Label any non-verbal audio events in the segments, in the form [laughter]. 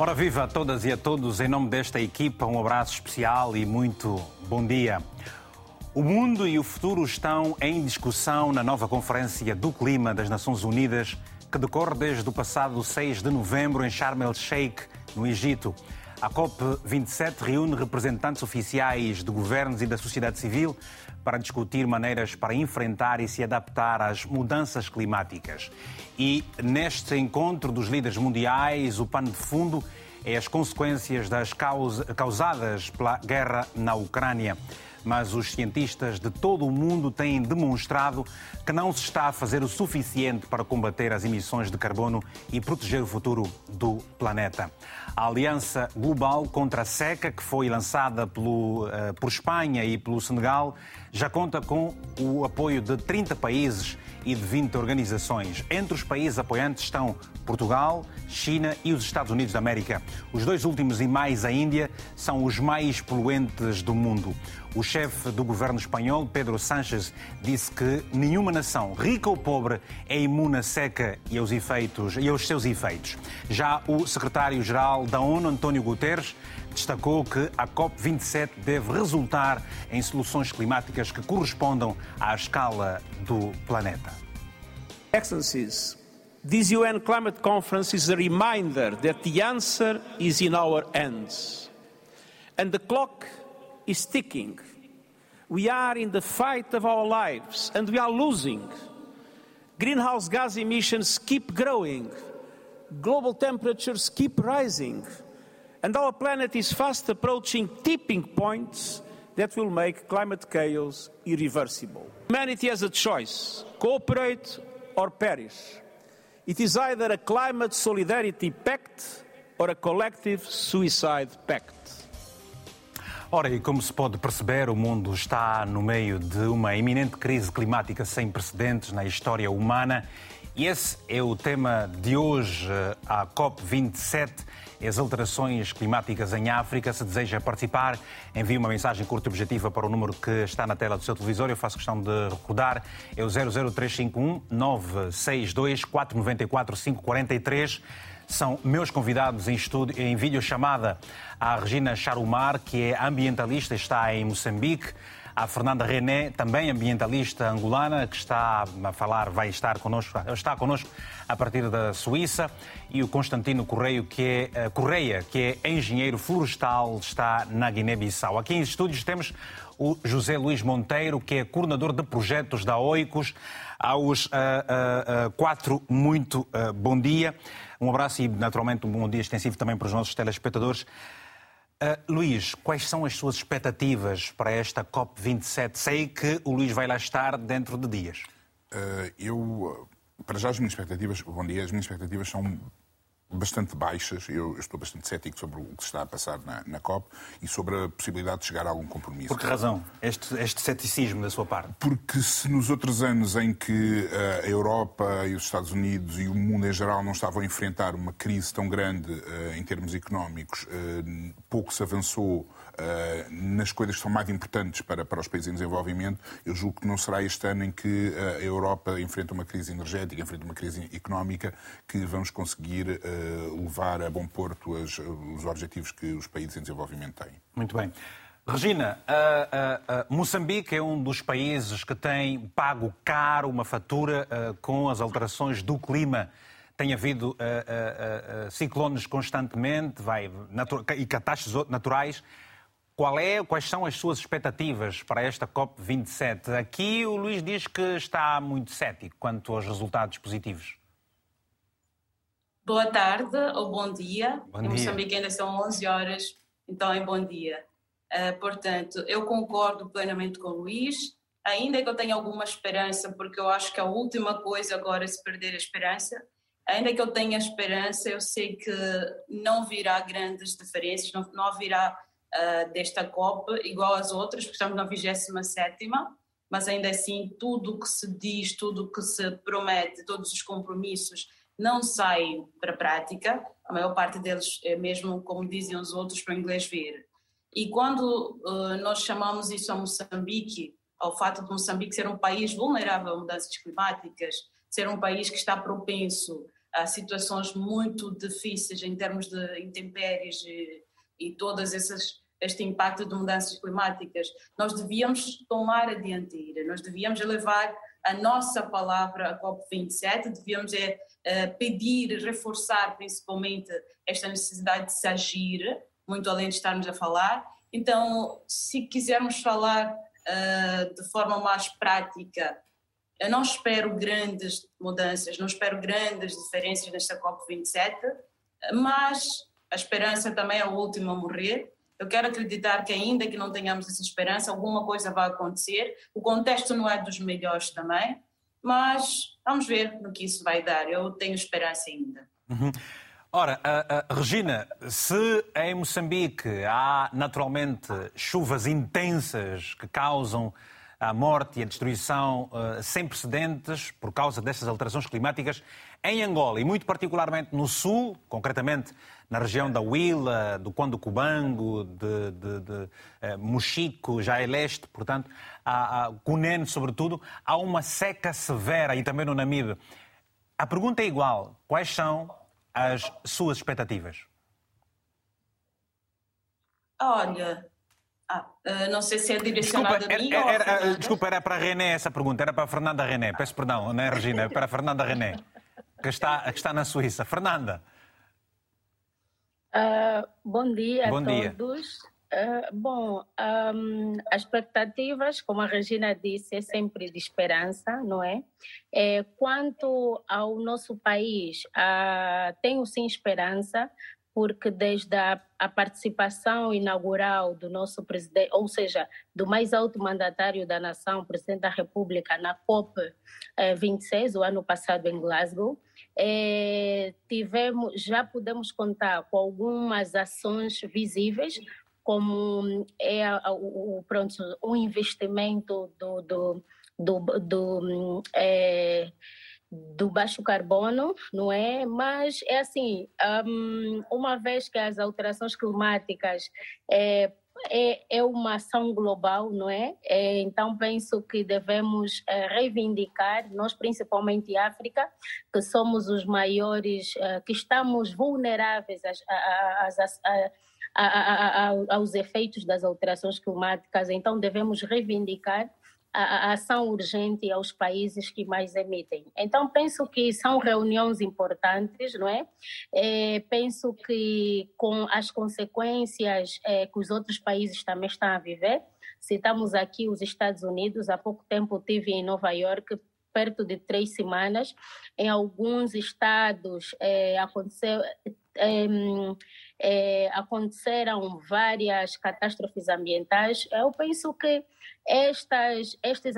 Ora viva a todas e a todos, em nome desta equipa, um abraço especial e muito bom dia. O mundo e o futuro estão em discussão na nova Conferência do Clima das Nações Unidas, que decorre desde o passado 6 de novembro em Sharm el-Sheikh, no Egito. A COP27 reúne representantes oficiais de governos e da sociedade civil para discutir maneiras para enfrentar e se adaptar às mudanças climáticas. E neste encontro dos líderes mundiais, o pano de fundo é as consequências das causadas pela guerra na Ucrânia mas os cientistas de todo o mundo têm demonstrado que não se está a fazer o suficiente para combater as emissões de carbono e proteger o futuro do planeta. A Aliança Global contra a Seca, que foi lançada pelo, uh, por Espanha e pelo Senegal, já conta com o apoio de 30 países e de 20 organizações. Entre os países apoiantes estão Portugal, China e os Estados Unidos da América. Os dois últimos e mais a Índia são os mais poluentes do mundo. O chefe do governo espanhol, Pedro Sánchez, disse que nenhuma nação, rica ou pobre, é imune à seca e aos efeitos e aos seus efeitos. Já o secretário-geral da ONU, António Guterres, destacou que a COP27 deve resultar em soluções climáticas que correspondam à escala do planeta. Excellencies, this UN climate conference is a reminder that the answer is in our hands. And the clock is ticking. We are in the fight of our lives and we are losing. Greenhouse gas emissions keep growing. Global temperatures keep rising. And our planet is fast approaching tipping points that will make climate chaos irreversible. Humanity has a choice cooperate or perish. It is either a climate solidarity pact or a collective suicide pact. Ora, e como se pode perceber, o mundo está no meio de uma iminente crise climática sem precedentes na história humana. E esse é o tema de hoje, a COP27 as alterações climáticas em África. Se deseja participar, envie uma mensagem curta e objetiva para o número que está na tela do seu televisor. Eu faço questão de recordar. É o 00351 962 494 543 são meus convidados em estúdio, em videochamada, a Regina Charumar, que é ambientalista, está em Moçambique, a Fernanda René, também ambientalista angolana, que está a falar, vai estar connosco, está connosco a partir da Suíça, e o Constantino Correio, que é, eh, Correia, que é engenheiro florestal, está na Guiné-Bissau. Aqui em estúdios temos o José Luís Monteiro, que é coordenador de projetos da OICOS. Aos uh, uh, uh, quatro, muito bom dia. Um abraço e, naturalmente, um bom dia extensivo também para os nossos telespectadores. Uh, Luís, quais são as suas expectativas para esta COP27? Sei que o Luís vai lá estar dentro de dias. Uh, eu, para já, as minhas expectativas, bom dia, as minhas expectativas são bastante baixas. Eu, estou bastante cético sobre o que se está a passar na, na, COP e sobre a possibilidade de chegar a algum compromisso. Por que razão este, este ceticismo da sua parte? Porque se nos outros anos em que uh, a Europa e os Estados Unidos e o mundo em geral não estavam a enfrentar uma crise tão grande uh, em termos económicos, uh, pouco se avançou eh, nas coisas que são mais importantes para, para os países em desenvolvimento, eu julgo que não será este ano em que eh, a Europa enfrenta uma crise energética, enfrenta uma crise económica, que vamos conseguir eh, levar a bom porto as, os objetivos que os países em desenvolvimento têm. Muito bem. Regina, Moçambique é um dos países que tem pago caro uma fatura com as alterações do clima. Tem havido ciclones constantemente vai, e catástrofes naturais. Qual é, quais são as suas expectativas para esta COP27? Aqui o Luís diz que está muito cético quanto aos resultados positivos. Boa tarde ou bom dia. Bom em dia. Moçambique ainda são 11 horas, então é bom dia. Uh, portanto, eu concordo plenamente com o Luís, ainda que eu tenha alguma esperança, porque eu acho que a última coisa agora é se perder a esperança. Ainda que eu tenha esperança, eu sei que não virá grandes diferenças, não, não virá uh, desta COP, igual às outras, porque estamos na 27 mas ainda assim tudo o que se diz, tudo o que se promete, todos os compromissos não saem para a prática, a maior parte deles é mesmo, como diziam os outros, para o inglês ver. E quando uh, nós chamamos isso a Moçambique, ao fato de Moçambique ser um país vulnerável a mudanças climáticas, ser um país que está propenso a situações muito difíceis em termos de intempéries e todas essas este impacto de mudanças climáticas, nós devíamos tomar a dianteira, nós devíamos levar a nossa palavra à COP27, devíamos é, é, pedir, reforçar principalmente esta necessidade de se agir, muito além de estarmos a falar. Então, se quisermos falar uh, de forma mais prática, eu não espero grandes mudanças, não espero grandes diferenças nesta COP27, mas a esperança também é o último a morrer eu quero acreditar que, ainda que não tenhamos essa esperança, alguma coisa vai acontecer. O contexto não é dos melhores também, mas vamos ver no que isso vai dar. Eu tenho esperança ainda. Uhum. Ora, uh, uh, Regina, se em Moçambique há naturalmente chuvas intensas que causam a morte e a destruição uh, sem precedentes por causa destas alterações climáticas, em Angola e muito particularmente no sul, concretamente na região da Huila, do Quando Cubango, de, de, de uh, Mochico, já é leste, portanto, a, a Cunene, sobretudo, há uma seca severa e também no Namibe. A pergunta é igual: quais são as suas expectativas? Olha, ah, uh, não sei se é direcionado desculpa, a mim era, ou era, a Desculpa, era para a René essa pergunta, era para a Fernanda René. Peço perdão, não é, Regina? É para a Fernanda René, que está, que está na Suíça. Fernanda. Uh, bom dia bom a dia. todos. Uh, bom, um, as expectativas, como a Regina disse, é sempre de esperança, não é? é quanto ao nosso país, uh, tenho sim esperança, porque desde a, a, participação inaugural do nosso presidente, ou seja, do mais alto mandatário da nação, presidente da República, na COP eh, 26, o ano passado em Glasgow, eh, tivemos, já podemos contar com algumas ações visíveis, como é o, pronto, um investimento do, do, do, do é, do baixo carbono, não é? Mas é assim, uma vez que as alterações climáticas é, é, uma ação global, não é? é então penso que devemos é, reivindicar, nós principalmente África, que somos os maiores, é, que estamos vulneráveis às, às, às, aos efeitos das alterações climáticas, então devemos reivindicar a, ação urgente aos países que mais emitem. Então, penso que são reuniões importantes, não é? é penso que com as consequências é, que os outros países também estão a viver, citamos aqui os Estados Unidos, há pouco tempo tive em Nova York, perto de três semanas, em alguns estados é, aconteceu é, aconteceram várias catástrofes ambientais. Eu penso que estas, estes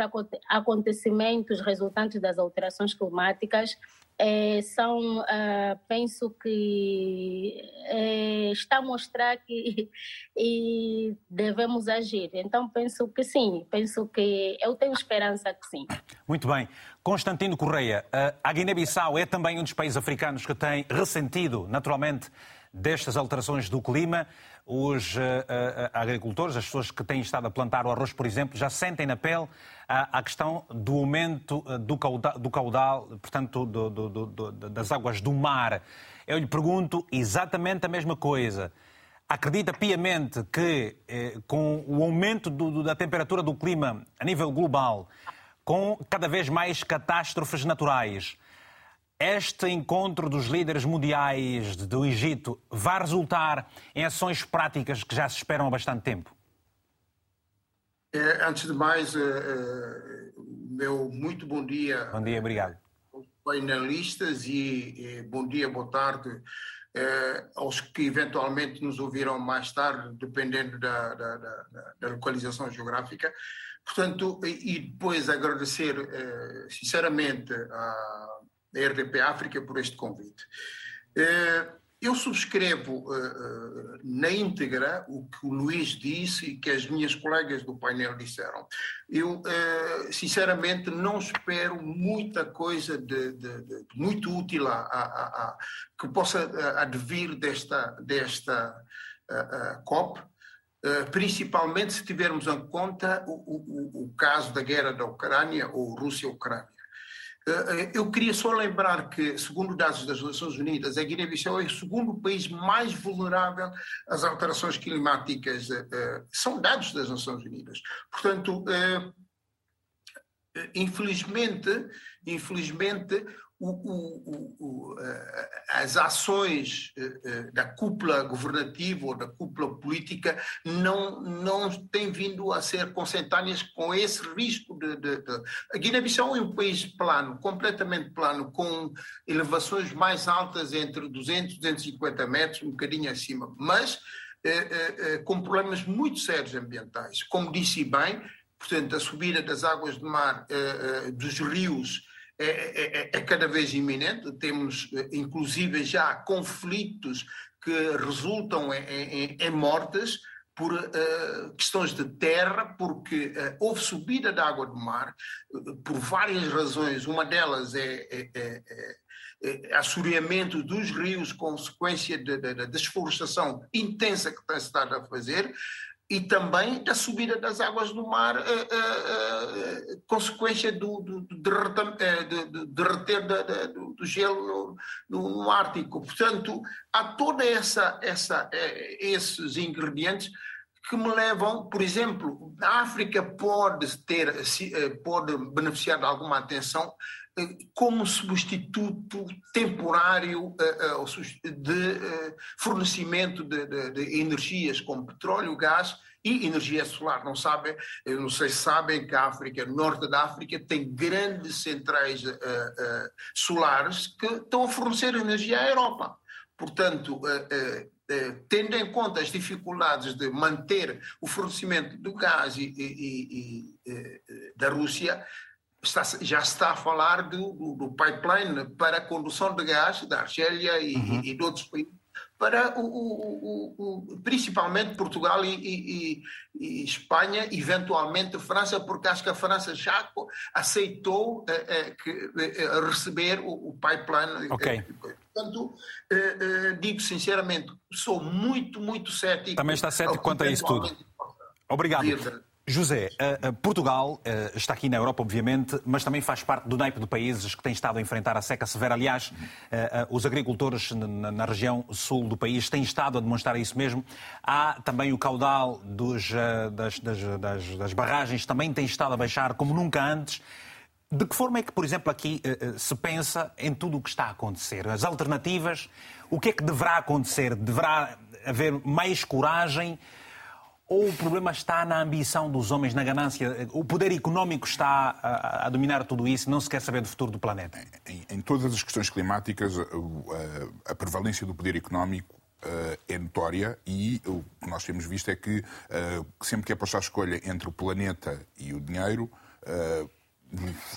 acontecimentos resultantes das alterações climáticas é, são, uh, penso que é, está a mostrar que [laughs] e devemos agir. Então penso que sim, penso que eu tenho esperança que sim. Muito bem. Constantino Correia, a Guiné-Bissau é também um dos países africanos que tem ressentido, naturalmente, destas alterações do clima. Os uh, uh, agricultores, as pessoas que têm estado a plantar o arroz, por exemplo, já sentem na pele a, a questão do aumento do caudal, do caudal portanto, do, do, das águas do mar. Eu lhe pergunto exatamente a mesma coisa. Acredita piamente que, eh, com o aumento da temperatura do clima a nível global, com cada vez mais catástrofes naturais, este encontro dos líderes mundiais do Egito vai resultar em ações práticas que já se esperam há bastante tempo? É, antes de mais, é, é, meu muito bom dia. Bom dia, obrigado. Aos painelistas e, e bom dia, boa tarde é, aos que eventualmente nos ouviram mais tarde, dependendo da, da, da, da localização geográfica. Portanto, e, e depois agradecer é, sinceramente a da RDP África por este convite. Eh, eu subscrevo eh, eh, na íntegra o que o Luís disse e que as minhas colegas do painel disseram. Eu, sinceramente, não espero muita coisa de, de, de muito útil a, a, a, que possa advir desta, desta COP, principalmente se tivermos em conta o, o, o caso da guerra da Ucrânia ou Rússia-Ucrânia. Eu queria só lembrar que, segundo dados das Nações Unidas, a Guiné-Bissau é o segundo país mais vulnerável às alterações climáticas. São dados das Nações Unidas. Portanto, infelizmente, infelizmente o, o, o, eh, as ações eh, eh, da cúpula governativa ou da cúpula política não, não têm vindo a ser consentâneas com esse risco de. de, de... A Guiné-Bissau é um país plano, completamente plano, com elevações mais altas entre 200 e 250 metros, um bocadinho acima, mas com problemas muito sérios ambientais. Como disse bem, portanto, a subida das águas do mar, dos rios é, é, é, é cada vez iminente. Temos, inclusive, já conflitos que resultam em, em, em mortes por uh, questões de terra, porque uh, houve subida da água do mar, uh, por várias razões. Uma delas é, é, é, é assoreamento dos rios, consequência da desflorestação intensa que tem estado a fazer e também da subida das águas do mar, uh, uh, uh, consequência do, do, do derreter, de, derreter do, do, gelo no, no, Ártico. Portanto, há toda essa, essa esses ingredientes que me levam, por exemplo, a África pode ter, pode beneficiar de alguma atenção como substituto temporário eh, eh, de eh, fornecimento de, de, de, energias como petróleo, gás e energia solar. Não sabem, não sei se sabem que a África, norte da África, tem grandes centrais solares que estão a fornecer energia à Europa. Portanto, tendo em conta as dificuldades de manter o fornecimento do gás e, e, e, da Rússia, está, já está a falar do, do, do, pipeline para a condução de gás da Argélia e, uhum. e, de outros países para o, o, o, principalmente Portugal e, e, Espanha, eventualmente França, porque acho que a França já aceitou eh, eh, que, eh, receber o, pipeline. Ok. Portanto, digo sinceramente, sou muito, muito cético. Também está cético quanto a isso tudo. Obrigado. José, uh, uh, Portugal uh, está aqui na Europa, obviamente, mas também faz parte do naipe de países que têm estado a enfrentar a seca severa. Aliás, os agricultores na, região sul do país têm estado a demonstrar isso mesmo. Há também o caudal dos, das, das, das, barragens, também tem estado a baixar como nunca antes. De que forma é que, por exemplo, aqui se pensa em tudo o que está a acontecer? As alternativas, o que é que deverá acontecer? Deverá haver mais coragem? Ou o problema está na ambição dos homens, na ganância? O poder económico está a, a dominar tudo isso? Não se quer saber do futuro do planeta? Em, em todas as questões climáticas, a, a, prevalência do poder económico Uh, é notória e o que nós temos visto é que uh, sempre que é posta a escolha entre o planeta e o dinheiro, uh,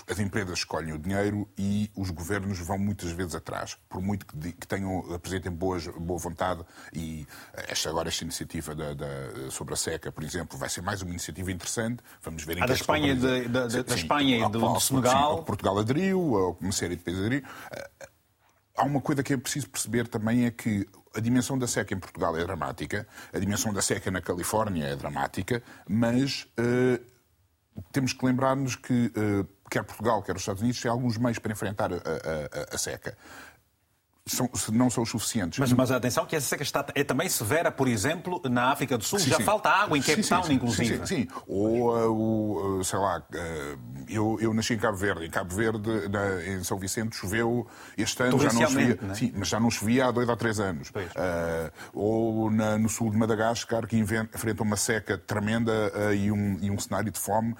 as empresas escolhem o dinheiro e os governos vão muitas vezes atrás, por muito que, que tenham, apresentem boas, boa vontade e esta, agora esta iniciativa da, da, sobre a seca, por exemplo, vai ser mais uma iniciativa interessante. Vamos ver em a da Espanha, de, da, sim, da Espanha e do, do Senegal. Sim, Portugal aderiu, uma série de países aderiu. Há uma coisa que é preciso perceber também é que a dimensão da seca em Portugal é dramática, a dimensão da seca na Califórnia é dramática, mas uh, temos que lembrar-nos que uh, quer Portugal, quer os Estados Unidos têm alguns meios para enfrentar a, a, a seca são, não são os suficientes. Mas, mas atenção que essa seca está, é também severa, por exemplo, na África do Sul. Sim, Já sim. falta água em Cape sim, Town, inclusive. Sim, sim. Ou, uh, sei lá, uh, eu, eu nasci em Cabo Verde. Em Cabo Verde, na, em São Vicente, choveu este ano, já não chovia. Né? Sim, mas já não chovia há dois ou três anos. Uh, ou na, no sul de Madagascar, que enfrenta uma seca tremenda e, um, e um cenário de fome,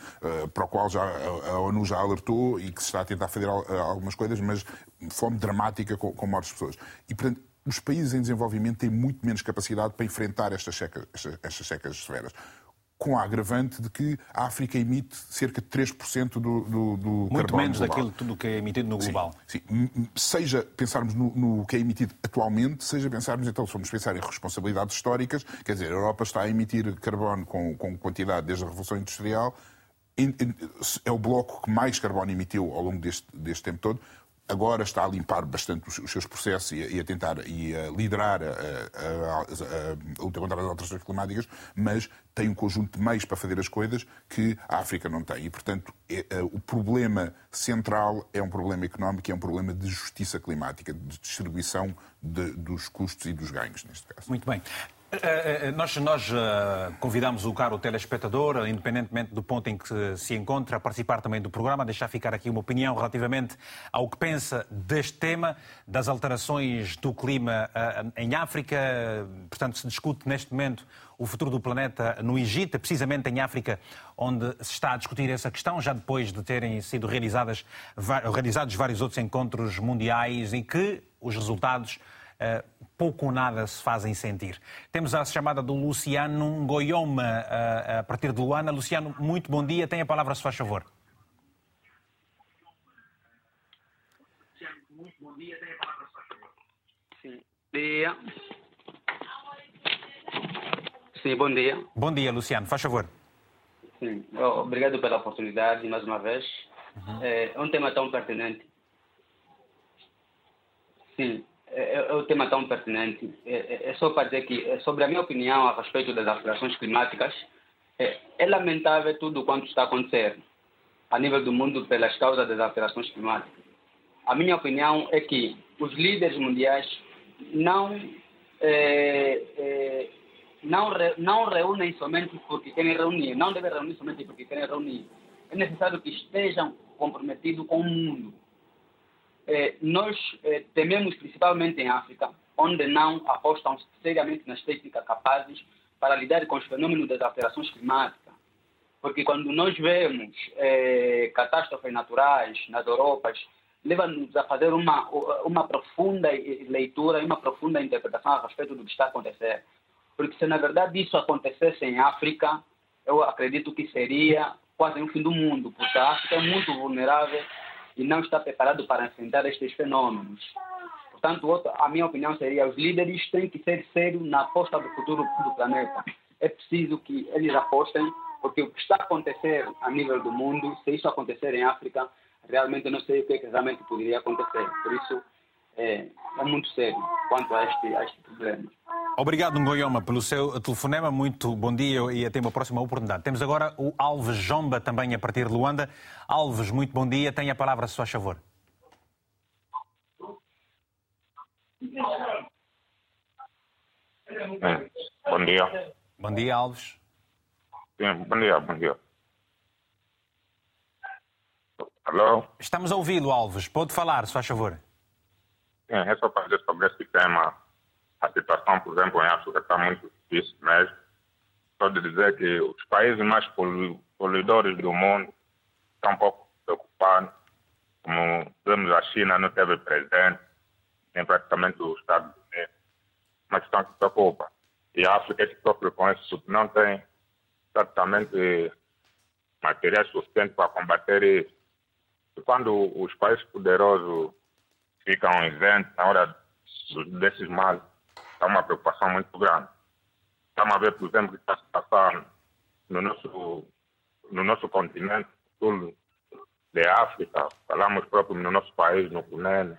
para o qual já, a ONU já alertou e que se está a tentar fazer algumas coisas, mas fome dramática com, com mortes pessoas. E, portanto, os países em desenvolvimento têm muito menos capacidade para enfrentar estas secas, estas, estas secas severas com a agravante de que a África emite cerca de 3% do, do, do Muito menos global. daquilo tudo que é emitido no global. Sim, sim. Seja pensarmos no, no, que é emitido atualmente, seja pensarmos, então, se formos pensar em responsabilidades históricas, quer dizer, a Europa está a emitir carbono com, com quantidade desde a Revolução Industrial, é o bloco que mais carbono emitiu ao longo deste, deste tempo todo agora está a limpar bastante os, seus processos e a, e a tentar e a liderar a, luta contra as alterações climáticas, mas tem um conjunto de meios para fazer as coisas que a África não tem. E, portanto, é, é, o problema central é um problema económico, é um problema de justiça climática, de distribuição de, dos custos e dos ganhos, neste caso. Muito bem. Eh, eh, nós, nós uh, convidamos o caro telespectador, independentemente do ponto em que se encontra, a participar também do programa, a deixar ficar aqui uma opinião relativamente ao que pensa deste tema, das alterações do clima uh, em África. Portanto, se discute neste momento o futuro do planeta no Egito, precisamente em África, onde se está a discutir essa questão, já depois de terem sido realizadas, realizados vários outros encontros mundiais em que os resultados eh, pouco ou nada se fazem sentir. Temos a chamada do Luciano Goioma eh, a partir de Luana. Luciano, muito bom dia. Tem a palavra, se faz favor. Muito bom dia. Tem a palavra, se faz favor. Sim. Dia. Sim, bom dia. Bom dia, Luciano. Faz favor. Sim. Obrigado pela oportunidade, mais uma vez. Uhum. É um tema tão pertinente. Sim. É, é, é um tema tão pertinente. É, é, é, só para dizer que, é sobre a minha opinião a respeito das alterações climáticas, é, é lamentável tudo quanto está acontecendo a nível do mundo pelas causas das alterações climáticas. A minha opinião é que os líderes mundiais não, é, não, re, não reúnem somente porque querem reunir, não devem reunir somente porque querem reunir. É necessário que estejam comprometidos com o mundo eh, nós eh, tememos principalmente em África, onde não apostam seriamente nas técnicas capazes para lidar com os fenômenos das alterações climáticas. Porque quando nós vemos eh, catástrofes naturais nas Europas, leva-nos a fazer uma, uma profunda leitura e uma profunda interpretação a respeito do que está a acontecer. Porque se na verdade isso acontecesse em África, eu acredito que seria quase um fim do mundo, porque a África é muito vulnerável e não está preparado para enfrentar estes fenômenos. Portanto, a minha opinião seria os líderes têm que ser sérios na aposta do futuro do planeta. É preciso que eles apostem, porque o que está a acontecer a nível do mundo, se isso acontecer em África, realmente não sei o que, é que realmente poderia acontecer. Por isso, é, é muito sério quanto a este, a este problema. Obrigado, Ngoyoma, pelo seu telefonema. Muito bom dia e até uma próxima oportunidade. Temos agora o Alves Jomba, também a partir de Luanda. Alves, muito bom dia. Tenha a palavra, se faz favor. Sim. Bom dia. Bom dia, Alves. Sim, bom dia, bom dia. Alô? Estamos a ouvi-lo, Alves. Pode falar, se faz favor. Sim, é só para dizer sobre esse tema a situação, por exemplo, em África está muito difícil mesmo. Só de dizer que os países mais poluidores do mundo estão um pouco preocupados. Como vemos, a China não teve presente, nem praticamente os Estados Unidos. Uma questão que preocupa. E a África que sofre com isso, não tem praticamente materiais suficientes para combater isso. E quando os países poderosos ficam isentos na hora desses males, é uma preocupação muito grande. Estamos a ver, por exemplo, o que está a se passar no nosso, no nosso continente, sul de África, falamos próprio no nosso país, no Cunene,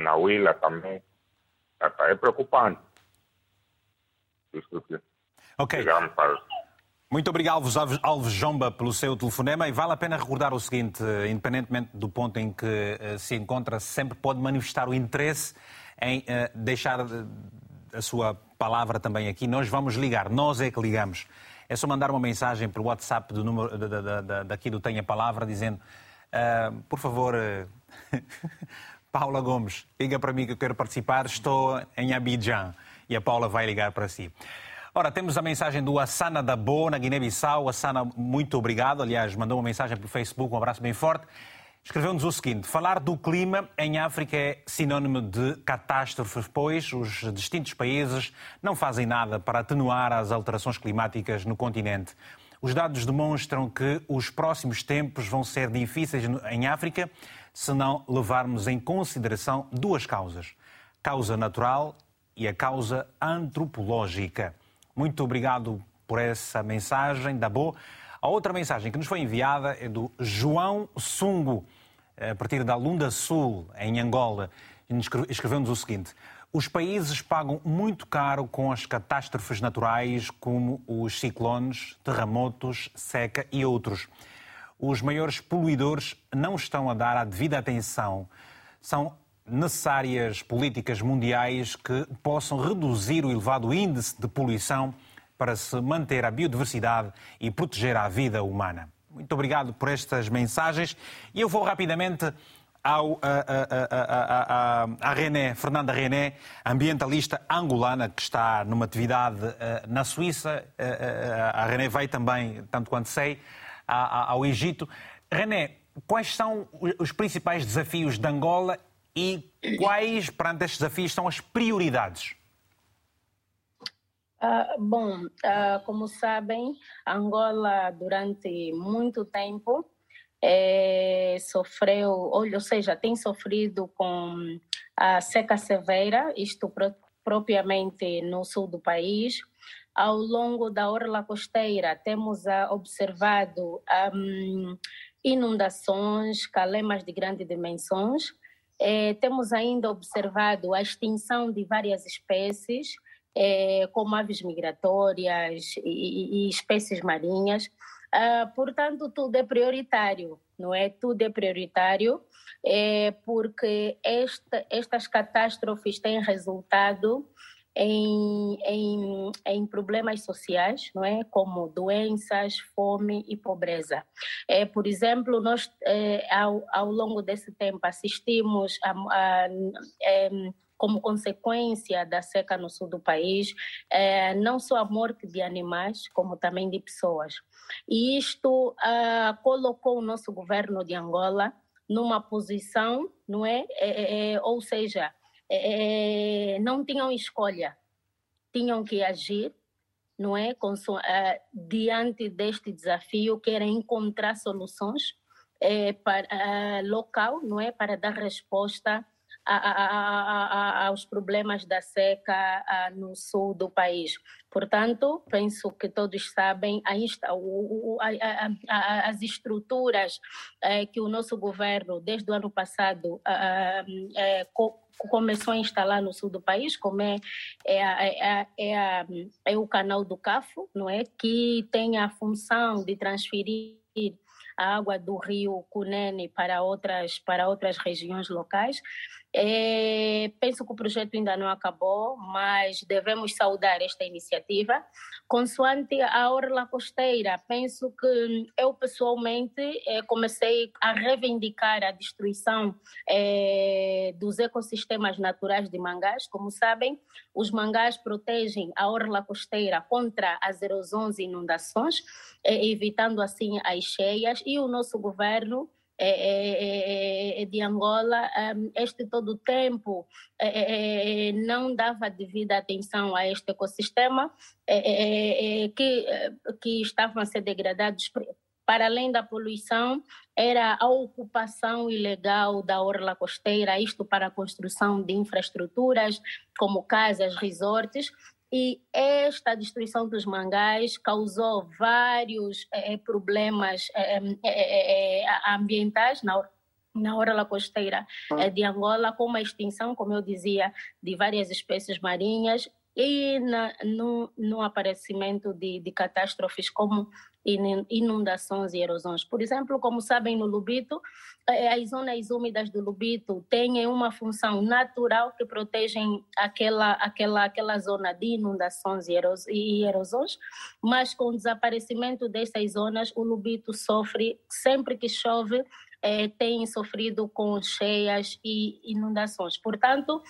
na Huila também. É preocupante. Ok. Muito obrigado, Alves, Alves Jomba, pelo seu telefonema. E vale a pena recordar o seguinte: independentemente do ponto em que eh, se encontra, sempre pode manifestar o interesse em uh, deixar a sua palavra também aqui. Nós vamos ligar, nós é que ligamos. É só mandar uma mensagem pelo WhatsApp do número, da, da, da, daqui do Tenha Palavra, dizendo: uh, por favor, [laughs] Paula Gomes, liga para mim que eu quero participar, estou em Abidjan. E a Paula vai ligar para si. Ora, temos a mensagem do Assana Dabo, na Guiné-Bissau. Assana, muito obrigado. Aliás, mandou uma mensagem pelo Facebook, um abraço bem forte escreveu-nos o seguinte: falar do clima em África é sinónimo de catástrofe, pois os distintos países não fazem nada para atenuar as alterações climáticas no continente. Os dados demonstram que os próximos tempos vão ser difíceis em África se não levarmos em consideração duas causas: causa natural e a causa antropológica. Muito obrigado por essa mensagem, Dabo. A outra mensagem que nos foi enviada é do João Sungo. a partir da Lunda Sul, em Angola, escreveu-nos o seguinte: os países pagam muito caro com as catástrofes naturais, como os ciclones, terremotos, seca e outros. Os maiores poluidores não estão a dar a devida atenção. São necessárias políticas mundiais que possam reduzir o elevado índice de poluição para se manter a biodiversidade e proteger a vida humana. Muito obrigado por estas mensagens e eu vou rapidamente ao, a, a, a, a, René, Fernanda René, ambientalista angolana que está numa atividade uh, na Suíça. Uh, a René vai também, tanto quanto sei, ao Egito. René, quais são os principais desafios de Angola e quais, perante estes desafios, são as prioridades? Uh, bom, uh, como sabem, Angola durante muito tempo é, sofreu, ou, seja, tem sofrido com a seca severa, isto pro, propriamente no sul do país. Ao longo da orla costeira, temos uh, observado um, inundações, calemas de grandes dimensões. É, temos ainda observado a extinção de várias espécies, é, como aves migratórias e, e espécies marinhas. Uh, portanto, tudo é prioritário, não é? Tudo é prioritário, é, porque esta, estas catástrofes têm resultado em, em, em, problemas sociais, não é? Como doenças, fome e pobreza. É, por exemplo, nós é, ao, ao longo desse tempo assistimos a, a, a como consequência da seca no sul do país, é, não só a morte de animais, como também de pessoas. E isto uh, colocou o nosso governo de Angola numa posição, não é? é, é, é ou seja, é, é, não tinham escolha, tinham que agir, não é? Com, uh, diante deste desafio, que era encontrar soluções para uh, local, não é? Para dar resposta aos problemas da seca no sul do país. Portanto, penso que todos sabem as estruturas eh, que o nosso governo, desde o ano passado, eh, começou a instalar no sul do país, como é, é, é, é, é, o canal do CAFO, não é? que tem a função de transferir a água do rio Cunene para outras, para outras regiões locais. É, penso que o projeto ainda não acabou, mas devemos saudar esta iniciativa. Consoante a orla costeira, penso que eu pessoalmente é, comecei a reivindicar a destruição é, dos ecossistemas naturais de mangás. Como sabem, os mangás protegem a orla costeira contra as erosões e inundações, é, evitando assim as cheias, e o nosso governo de Angola, este todo o tempo não dava devida atenção a este ecossistema, que, que estavam a ser degradados. Para além da poluição, era a ocupação ilegal da orla costeira, isto para a construção de infraestruturas como casas, resorts, e esta destruição dos mangás causou vários problemas ambientais na, na orla costeira de Angola, como a extinção, como eu dizia, de várias espécies marinhas e na, no, no aparecimento de, de catástrofes como inundações e erosões. Por exemplo, como sabem, no Lubito, eh, as zonas úmidas do Lubito têm uma função natural que protegem aquela, aquela, aquela zona de inundações e erosões, mas com o desaparecimento dessas zonas, o Lubito sofre, sempre que chove, é, sofrido com cheias e inundações. Portanto,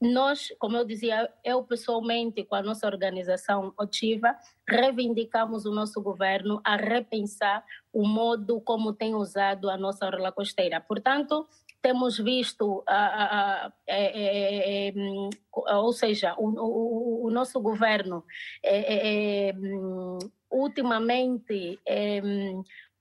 nós, como eu dizia, eu pessoalmente, com a nossa organização Otiva, reivindicamos o nosso governo a repensar o modo como tem usado a nossa orla costeira. Portanto, temos visto, a, a, a, é, é, é, ou seja, o, o, o nosso governo é ultimamente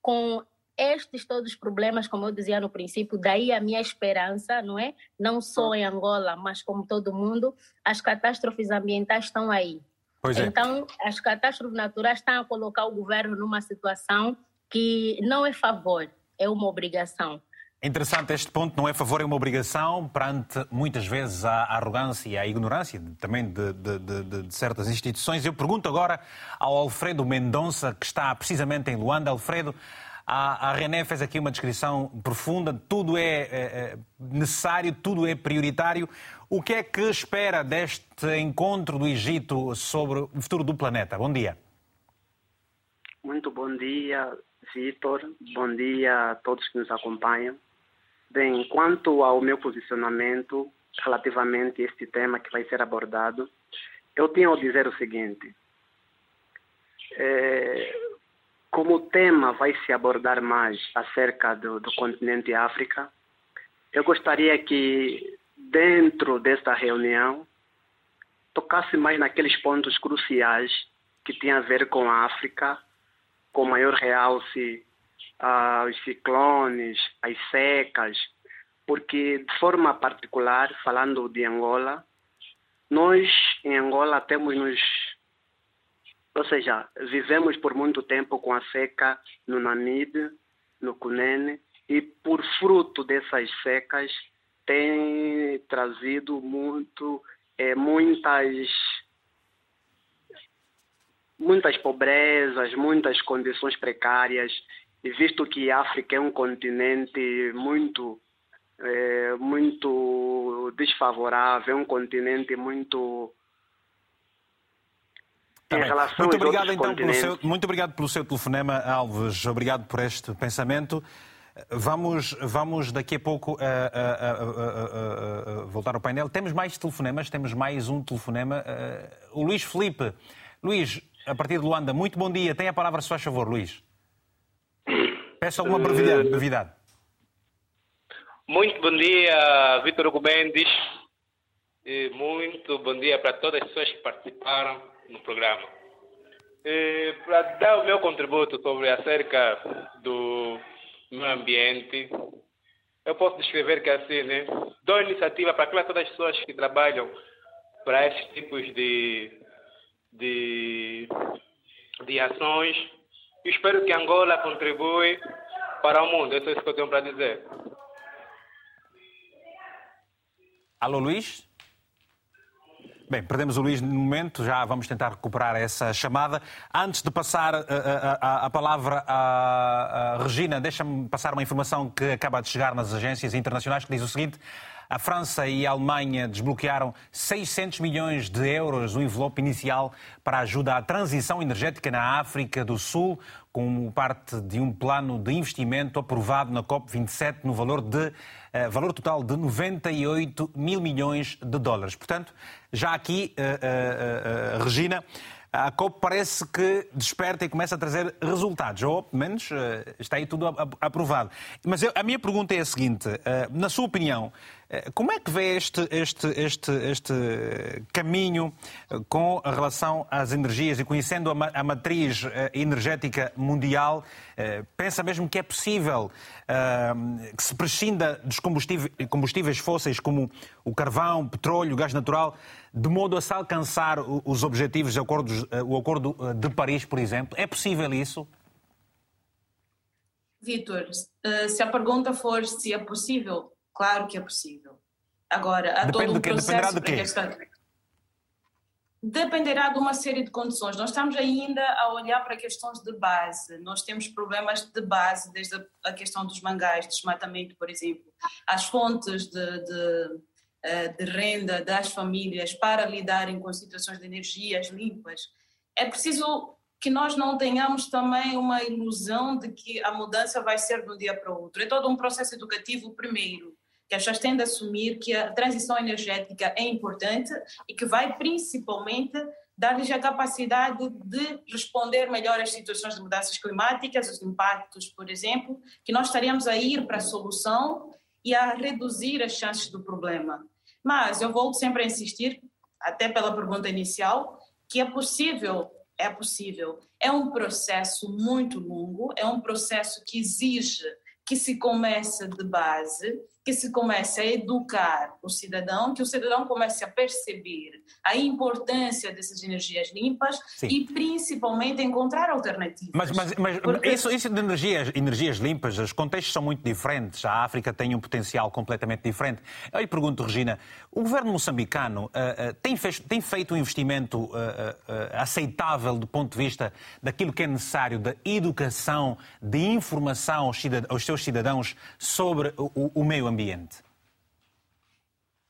com estes todos os problemas, como eu dizia no princípio, daí a minha esperança, não é? Não só em Angola, mas como todo mundo, as catástrofes ambientais estão aí. Pois é. Então, as catástrofes naturais estão a colocar o governo numa situação que não é favor, é uma obrigação. Interessante este ponto, não é favor, é uma obrigação perante muitas vezes a arrogância e a ignorância também de, de, de, de, certas instituições. Eu pergunto agora ao Alfredo Mendonça, que está precisamente em Luanda. Alfredo, a, a René fez aqui uma descrição profunda, tudo é, é, é necessário, tudo é prioritário. O que é que espera deste encontro do Egito sobre o futuro do planeta? Bom dia. Muito bom dia, Vitor. Bom dia a todos que nos acompanham. Bem, quanto ao meu posicionamento relativamente a este tema que vai ser abordado, eu tenho a dizer o seguinte. É, como o tema vai se abordar mais acerca do, do continente África, eu gostaria que, dentro desta reunião, tocasse mais naqueles pontos cruciais que têm a ver com a África, com maior realce aos ciclones, às secas, porque de forma particular, falando de Angola, nós em Angola temos nos ou seja, vivemos por muito tempo com a seca no Namibe, no Cunene, e por fruto dessas secas tem trazido muito, é, muitas muitas pobrezas, muitas condições precárias. E visto que a África é um continente muito é, muito desfavorável, é um continente muito Tá muito obrigado então pelo seu, muito obrigado pelo seu telefonema, Alves. Obrigado por este pensamento. Vamos, vamos daqui a pouco uh, uh, uh, voltar ao painel. Temos mais telefonemas, temos mais um telefonema. o Luís Felipe. Luís, a partir de Luanda, muito bom dia. Tem a palavra, se faz favor, Luís. Peço alguma brevidade. brevidade. Muito bom dia, Vitor Hugo Mendes. Muito bom dia para todas as pessoas que participaram no programa. Para dar o meu contributo sobre acerca do meio ambiente, eu posso descrever que assim, né? Dou iniciativa para todas as pessoas que trabalham para esses tipos de, de, de ações espero que Angola contribui para o mundo. Isso é isso que eu tenho para dizer. Alô, Luís? Bem, perdemos o Luís no momento, já vamos tentar recuperar essa chamada. Antes de passar a, a, a, a palavra à Regina, deixa-me passar uma informação que acaba de chegar nas agências internacionais que diz o seguinte. A França e a Alemanha desbloquearam 600 milhões de euros do envelope inicial para ajuda à transição energética na África do Sul, como parte de um plano de investimento aprovado na COP27 no valor de uh, valor total de 98 mil milhões de dólares. Portanto, já aqui, uh, uh, Regina, a COP parece que desperta e começa a trazer resultados, ou pelo menos está aí tudo aprovado. Mas eu, a minha pergunta é a seguinte: na sua opinião, eh, como é que vê este, este, este, este caminho eh, com relação às energias e conhecendo a, matriz eh, energética mundial? Pensa mesmo que é possível que se prescinda dos combustíveis, fósseis como o carvão, petróleo, gás natural, de modo a se alcançar os objetivos do o Acordo de Paris, por exemplo? É possível isso? Vitor, se a pergunta for se é possível, Claro que é possível. Agora, há Depende todo um processo dependerá de quê? Dependerá de uma série de condições. Nós estamos ainda a olhar para questões de base. Nós temos problemas de base, desde a questão dos mangás, desmatamento, por exemplo, as fontes de, de, eh, de renda das famílias para lidarem com situações de energias limpas. É preciso que nós não tenhamos também uma ilusão de que a mudança vai ser de um dia para o outro. É todo um processo educativo primeiro que as pessoas têm de assumir que a transição energética é importante e que vai principalmente dar-lhes a capacidade de responder melhor às situações de mudanças climáticas, os impactos, por exemplo, que nós estaríamos a ir para a solução e a reduzir as chances do problema. Mas eu volto sempre a insistir, até pela pergunta inicial, que é possível, é possível. É um processo muito longo, é um processo que exige que se comece de base, que se comece a educar o cidadão, que o cidadão comece a perceber a importância dessas energias limpas Sim. e principalmente encontrar alternativas. Mas, mas, mas Porque... isso, isso, de energias, energias limpas, os contextos são muito diferentes. A África tem um potencial completamente diferente. Eu lhe pergunto, Regina, o governo moçambicano uh, uh, tem, fez, tem, feito um investimento uh, aceitável do ponto de vista daquilo que é necessário, da educação, de informação aos, aos seus cidadãos sobre o, o meio ambiente? Ambiente?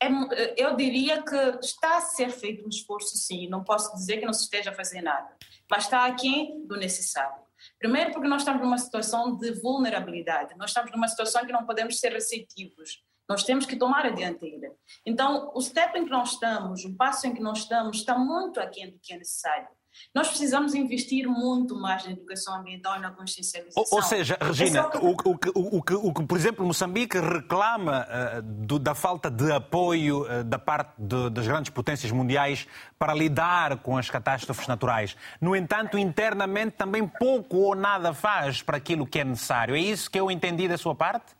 É, eu diria que está a ser feito um esforço, sim. Não posso dizer que não se esteja a fazer nada, mas está aquém do necessário. Primeiro, porque nós estamos numa situação de vulnerabilidade, nós estamos numa situação que não podemos ser receptivos, nós temos que tomar a dianteira. Então, o step em que nós estamos, o passo em que nós estamos, está muito aquém do que é necessário. Nós precisamos investir muito mais na educação ambiental e na consciencialização. Ou, ou seja, Regina, é o, que... O, o, o que, por exemplo, Moçambique reclama uh, do, da falta de apoio uh, da parte de, das grandes potências mundiais para lidar com as catástrofes naturais. No entanto, internamente também pouco ou nada faz para aquilo que é necessário. É isso que eu entendi da sua parte?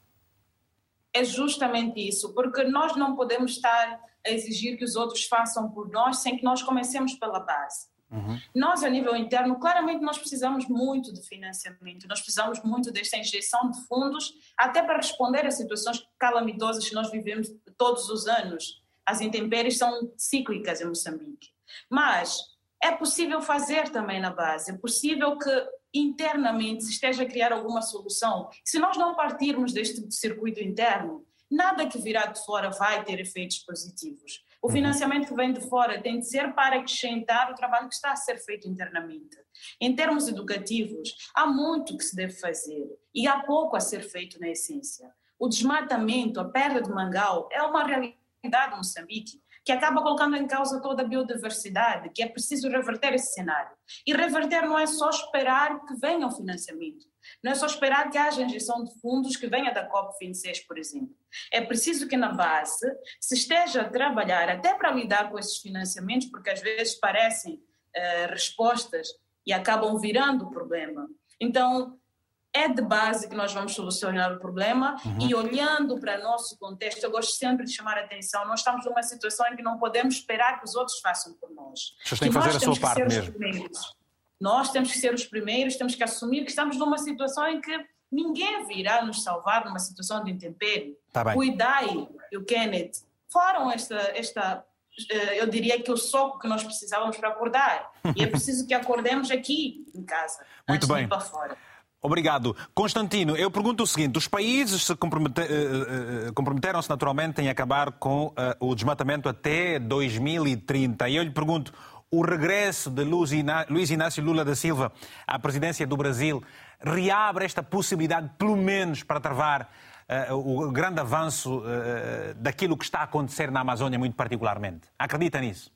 É justamente isso, porque nós não podemos estar a exigir que os outros façam por nós sem que nós comecemos pela base. Uhum. Nós, a nível interno, claramente nós precisamos muito de financiamento, nós precisamos muito desta injeção de fundos, até para responder a situações calamitosas que nós vivemos todos os anos. As intempéries são cíclicas em Moçambique. Mas é possível fazer também na base, é possível que internamente se esteja a criar alguma solução. Se nós não partirmos deste circuito interno, nada que virá de fora vai ter efeitos positivos. O uhum. financiamento que vem de fora tem de ser para acrescentar o trabalho que está a ser feito internamente. Em termos educativos, há muito que se deve fazer e há pouco a ser feito na essência. O desmatamento, a perda de mangal, é uma realidade em Moçambique que acaba colocando em causa toda a biodiversidade, que é preciso reverter esse cenário. E reverter não é só esperar que venha o financiamento, não é só esperar que haja injeção de fundos que venha da COP26, por exemplo. É preciso que na base se esteja a trabalhar até para lidar com esses financiamentos, porque às vezes parecem uh, respostas e acabam virando o problema. Então, é de base que nós vamos solucionar o problema uhum. e olhando para nosso contexto, eu gosto sempre de chamar a atenção, nós estamos numa situação em que não podemos esperar que os outros façam por nós. Vocês têm que fazer a sua parte mesmo. Nós temos que ser os primeiros, temos que assumir que estamos numa situação em que ninguém virá nos salvar numa situação de intempérie. Tá o Idai e o Kenneth foram esta, esta eh, eu diria que o soco que nós precisávamos para acordar. E é preciso que acordemos aqui em casa, Muito antes bem. de ir para fora. Obrigado. Constantino, eu pergunto o seguinte: os países se eh, eh, comprometeram-se naturalmente em acabar com o desmatamento até 2030. E eu lhe pergunto: o regresso de Luiz Inácio Lula da Silva à presidência do Brasil reabre esta possibilidade, pelo menos, para travar uh, o grande avanço uh, daquilo que está a acontecer na Amazônia, muito particularmente? Acredita nisso?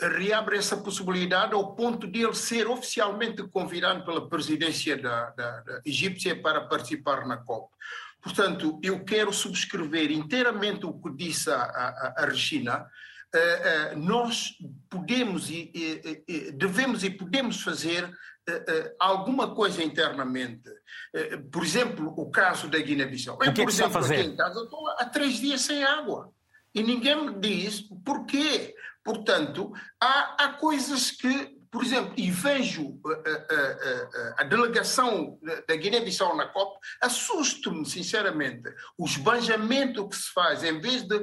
reabre essa possibilidade ao ponto de ele ser oficialmente convidado pela presidência da, da, da egípcia para participar na COP. Portanto, eu quero subscrever inteiramente o que disse a, a, a Regina. Uh, uh, nós podemos e, devemos e podemos fazer uh, alguma coisa internamente. por exemplo, o caso da Guiné-Bissau. O que, é por que exemplo? Aqui em casa estou há três dias sem água. E ninguém me diz porquê. Portanto, há, há coisas que, por exemplo, e vejo a, a, a, a delegação da Guiné-Bissau na COP, assusto-me, sinceramente, o esbanjamento que se faz, em vez de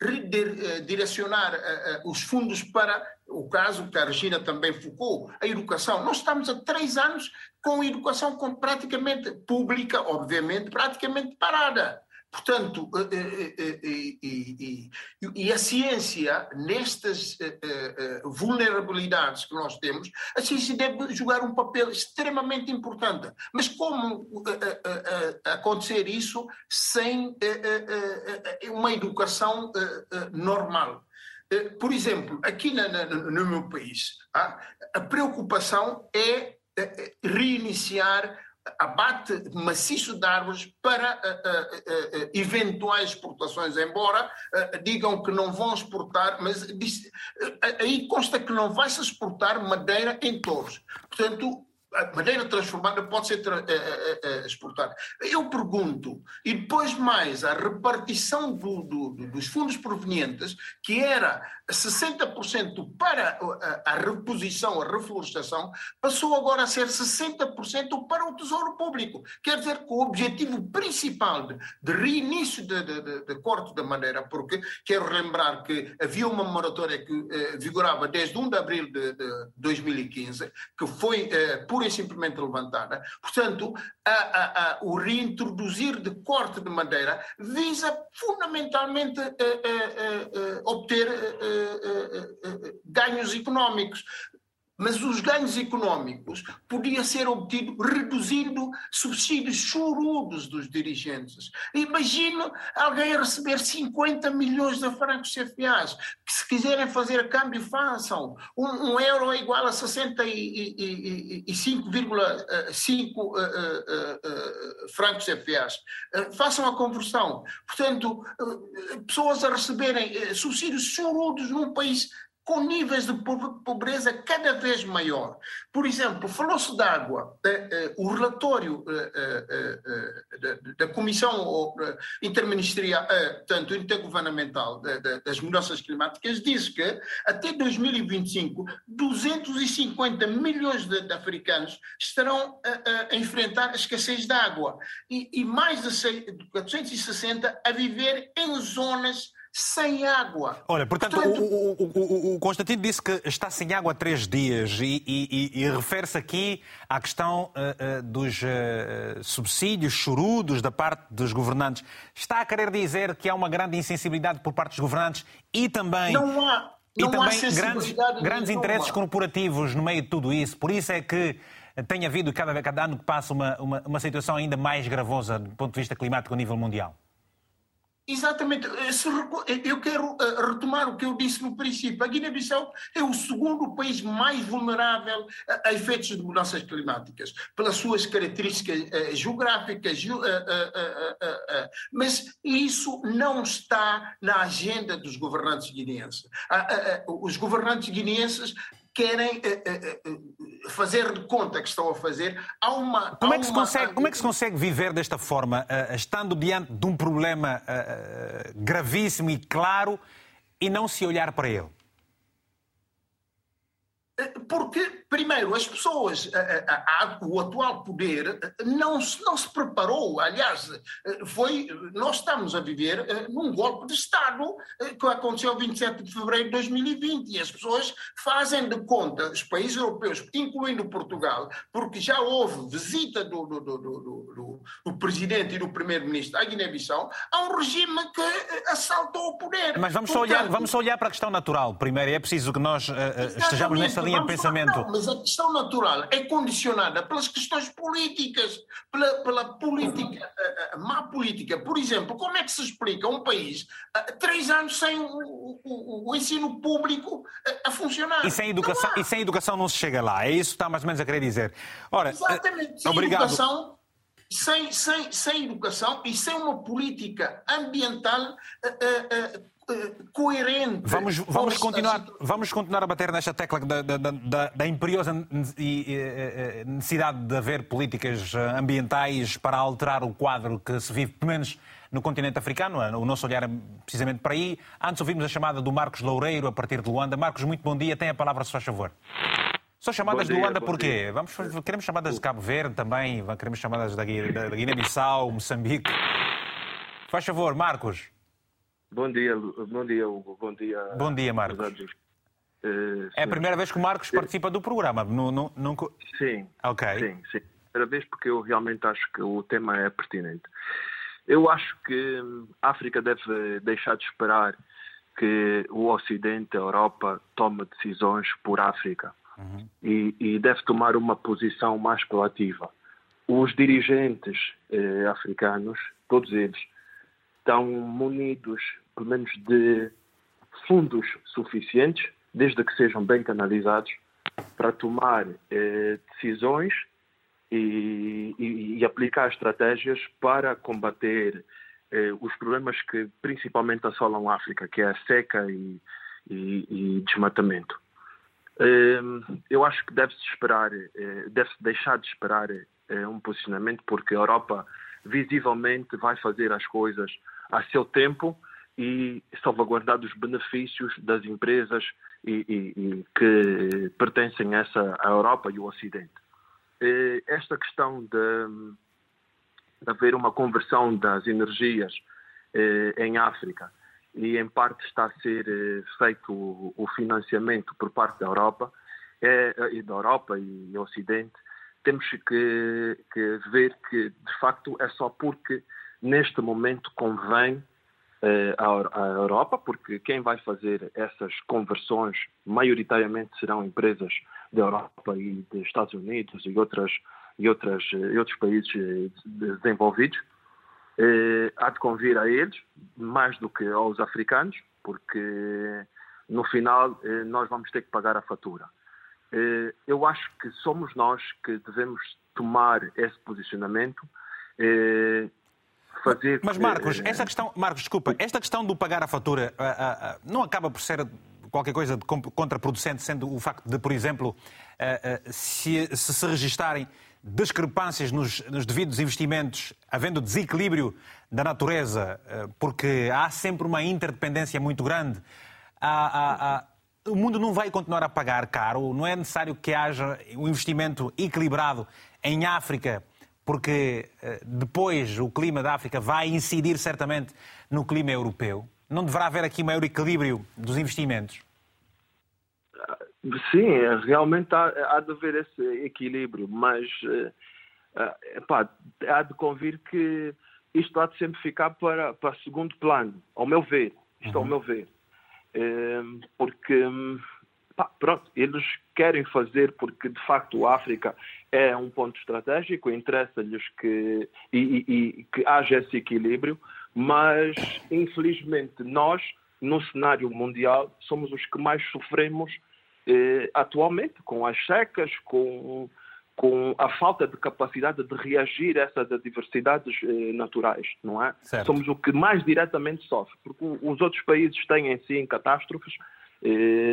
redirecionar os fundos para o caso que a Regina também focou, a educação. Nós estamos há três anos com a educação praticamente pública, obviamente, praticamente parada. Portanto, eh, eh, eh, e a ciência, nestas vulnerabilidades que nós temos, a ciência deve jogar um papel extremamente importante. Mas como acontecer isso sem uma educação normal? Por exemplo, aqui no meu país, ah, a preocupação é reiniciar abate maciço de árvores para uh, uh, uh, eventuais exportações, embora digam que não vão exportar, mas diz, aí consta que não vai se exportar madeira em torres. Portanto, a madeira transformada pode ser exportada. Eu pergunto, e depois mais a repartição do, do, dos fundos provenientes, que era 60% para a, a, reposição, a reflorestação, passou agora a ser 60% para o Tesouro Público. Quer dizer que o objetivo principal de, de reinício de, de, de, corte da madeira, porque quero lembrar que havia uma moratória que eh, vigorava desde 1 de abril de, 2015, que foi eh, pura e simplesmente levantada. Portanto, a, a, o reintroduzir de corte de madeira visa fundamentalmente eh obter ganhos económicos mas os ganhos económicos podiam ser obtidos reduzindo subsídios chorudos dos dirigentes. Imagino alguém receber 50 milhões de francos CFAs, que se quiserem fazer câmbio, façam. Um, um euro é igual a 65,5 uh, uh, uh, francos CFAs. Uh, façam a conversão. Portanto, uh, pessoas a receberem uh, subsídios chorudos num país com níveis de pobreza cada vez maior. Por exemplo, falou-se da água. Eh, eh, o relatório eh, da Comissão Interministerial, tanto intergovernamental das mudanças climáticas, diz que até 2025, 250 milhões de africanos estarão a enfrentar a escassez de água e mais de 460 a viver em zonas sem água. Olha, portanto, portanto... O, o, o, o, Constantino disse que está sem água há três dias e, e, e refere-se aqui à questão uh, uh, dos uh, subsídios chorudos da parte dos governantes. Está a querer dizer que há uma grande insensibilidade por parte dos governantes e também. Não há. Não e também grandes, grandes interesses corporativos no meio de tudo isso. Por isso é que tem havido, cada, cada ano que passa, uma, uma, uma situação ainda mais gravosa do ponto de vista climático a nível mundial. Exatamente. Eh, eh, eu quero eh, retomar o que eu disse no princípio. A Guiné-Bissau é o segundo país mais vulnerável a efeitos de mudanças climáticas, pelas suas características geográficas. Mas isso não está na agenda dos governantes guineenses. Os governantes guineenses querem fazer de conta que estão a fazer. Há uma. Como, é, que se consegue, como é que se consegue viver desta forma, estando diante de um problema gravíssimo e claro e não se olhar para ele? Porque Primeiro, as pessoas, a, a, o atual poder não se, não se preparou, aliás, foi, nós estamos a viver eh, num golpe de Estado eh, que aconteceu 27 de fevereiro de 2020 e as pessoas fazem de conta, os países europeus, incluindo Portugal, porque já houve visita do, do, do, do, do presidente e do primeiro-ministro à Guiné-Bissau, a um regime que eh, assaltou o poder. Mas vamos, Portanto, só olhar, vamos só olhar para a questão natural primeiro, é preciso que nós uh, estejamos nessa linha de pensamento. Não, mas a questão natural é condicionada pelas questões políticas, pela, pela política, a, a, má política. Por exemplo, como é que se explica um país a, três anos sem o, o, o ensino público a, funcionar? E sem, educação, e sem educação não se chega lá, é isso que está mais ou menos a querer dizer. Ora, Exatamente, sem obrigado. educação sem, sem, sem educação e sem uma política ambiental uh, uh, coerente. Vamos, vamos, continuar, vamos continuar a bater nesta tecla da, da, da, da imperiosa necessidade de haver políticas ambientais para alterar o quadro que se vive, pelo menos no continente africano. O nosso olhar é precisamente para aí. Antes ouvimos a chamada do Marcos Loureiro a partir de Luanda. Marcos, muito bom dia. Tem a palavra, se faz favor. Só chamadas dia, de Luanda porquê? Vamos, queremos chamadas de Cabo Verde também, queremos chamadas da, da Guiné-Bissau, Moçambique. Faz favor, Marcos. Bom dia, bom dia, Hugo. Bom dia. Bom dia, Marcos. Uh, é a primeira vez que o Marcos participa do programa. Não, não, não... Sim. Ok. Sim, sim. Primeira vez porque eu realmente acho que o tema é pertinente. Eu acho que a África deve deixar de esperar que o Ocidente, a Europa, tome decisões por África uhum. e, e, deve tomar uma posição mais proativa. Os dirigentes eh, africanos, todos eles, estão munidos pelo menos de fundos suficientes, desde que sejam bem canalizados, para tomar eh, decisões e, e, e, aplicar estratégias para combater eh, os problemas que principalmente assolam a África, que é a seca e, e desmatamento. Ehm, eu acho que deve-se esperar, eh, deve-se deixar de esperar eh, um posicionamento, porque a Europa visivelmente vai fazer as coisas a seu tempo e salvaguardar os benefícios das empresas e, e, e que pertencem a essa a Europa e o Ocidente. Esta questão de, de haver uma conversão das energias em África e em parte está a ser feito o financiamento por parte da Europa é, e da Europa e do Ocidente temos que, que, ver que de facto é só porque neste momento convém eh, à Europa, porque quem vai fazer essas conversões maioritariamente serão empresas da Europa e dos Estados Unidos e outras e outras e outros países eh, desenvolvidos eh, há de convir a eles, mais do que aos africanos, porque no final eh, nós vamos ter que pagar a fatura. Eh, eu acho que somos nós que devemos tomar esse posicionamento. Fazer, Mas Marcos, eh, essa questão, Marcos, desculpa, esta questão do pagar a fatura uh, uh, não acaba por ser qualquer coisa de contraproducente, sendo o facto de, por exemplo, se, se se registarem discrepâncias nos, nos, devidos investimentos, havendo desequilíbrio da natureza, porque há sempre uma interdependência muito grande, há, há, há, o mundo não vai continuar a pagar caro, não é necessário que haja um investimento equilibrado em África, porque eh, depois o clima da África vai incidir certamente no clima europeu. Não deverá haver aqui maior equilíbrio dos investimentos? Sim, realmente há, há de haver esse equilíbrio, mas uh, epá, há de convir que isto há de sempre ficar para, para segundo plano, ao meu ver. Isto uhum. ao meu ver. Porque, pá, pronto, eles querem fazer porque de facto a África é um ponto estratégico, interessa-lhes que, e, e, e que haja esse equilíbrio, mas infelizmente nós, no cenário mundial, somos os que mais sofremos eh, atualmente, com as secas, com, com a falta de capacidade de reagir a essas adversidades eh, naturais, não é? Certo. Somos o que mais diretamente sofre, porque os outros países têm em si catástrofes,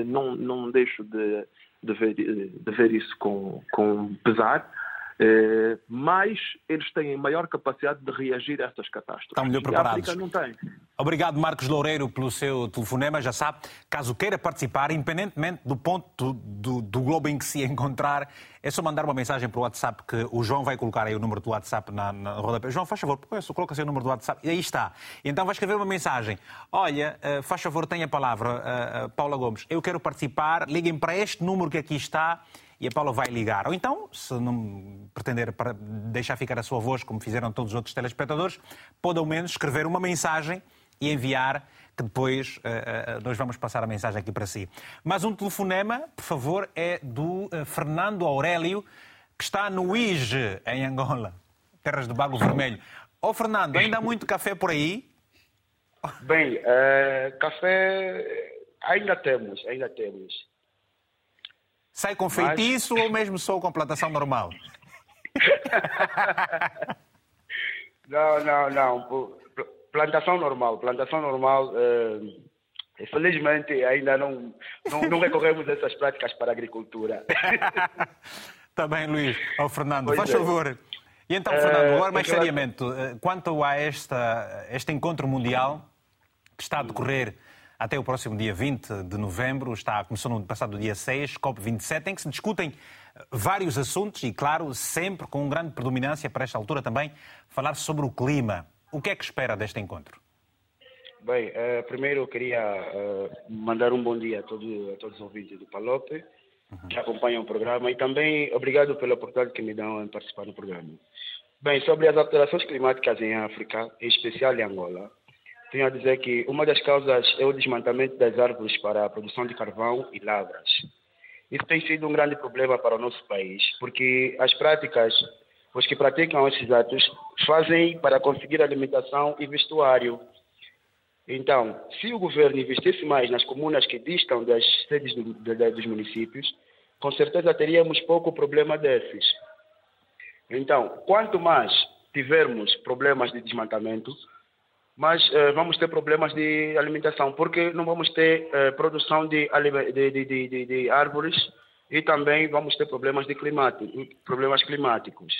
não, não deixo de, de, ver, de ver isso com, com pesar, eh, mas eles têm maior capacidade de reagir a estas catástrofes. Estão melhor preparados. a África não tem. Obrigado, Marcos Loureiro, pelo seu telefonema. Já sabe, caso queira participar, independentemente do ponto do, do, globo em que se encontrar, é só mandar uma mensagem para o WhatsApp que o João vai colocar aí o número do WhatsApp na, na rodapé. João, faz favor, coloca o número do WhatsApp. E aí está. Então vai escrever uma mensagem. Olha, uh, faz favor, tenha a palavra, uh, Paula Gomes. Eu quero participar. Liguem para este número que aqui está e a Paula vai ligar. Ou então, se não pretender deixar ficar a sua voz, como fizeram todos os outros telespectadores, pode ao menos escrever uma mensagem e enviar, que depois uh, uh, nós vamos passar a mensagem aqui para si. Mas um telefonema, por favor, é do uh, Fernando Aurélio, que está no IGE, em Angola, terras do Bago Vermelho. Ô oh, Fernando, ainda há muito café por aí? Bem, café ainda temos, ainda temos. Sai com feitiço Mas... ou mesmo só com plantação normal? [laughs] não, não, não. Plantação normal. Plantação normal. Eh, felizmente ainda não, não, não recorremos a essas práticas para a agricultura. [laughs] Está bem, Luís. Oh, Fernando, pois faz é. favor. E então, Fernando, agora mais seriamente, eh, quanto a esta, este encontro mundial que está a decorrer até o próximo dia 20 de novembro. Está, começou no passado dia 6, COP27, em que se discutem eh, vários assuntos e, claro, sempre com grande predominância para esta altura também, falar sobre o clima. O que é que espera deste encontro? Bem, uh, primeiro eu queria uh, mandar um bom dia a, todo, a todos os ouvintes do Palope uhum. que acompanham o programa e também obrigado pela oportunidade que me dão em participar do programa. Bem, sobre as alterações climáticas em África, em especial em Angola, tenho a dizer que uma das causas é o desmatamento das árvores para a produção de carvão e lavras. Isso tem sido um grande problema para o nosso país, porque as práticas, os que praticam esses atos, fazem para conseguir alimentação e vestuário. Então, se o governo investisse mais nas comunas que distam das sedes do, dos municípios, com certeza teríamos pouco problema desses. Então, quanto mais tivermos problemas de desmatamento, mas uh, vamos ter problemas de alimentação, porque não vamos ter uh, produção de, de, de, de, árvores e também vamos ter problemas, de climático, problemas climáticos.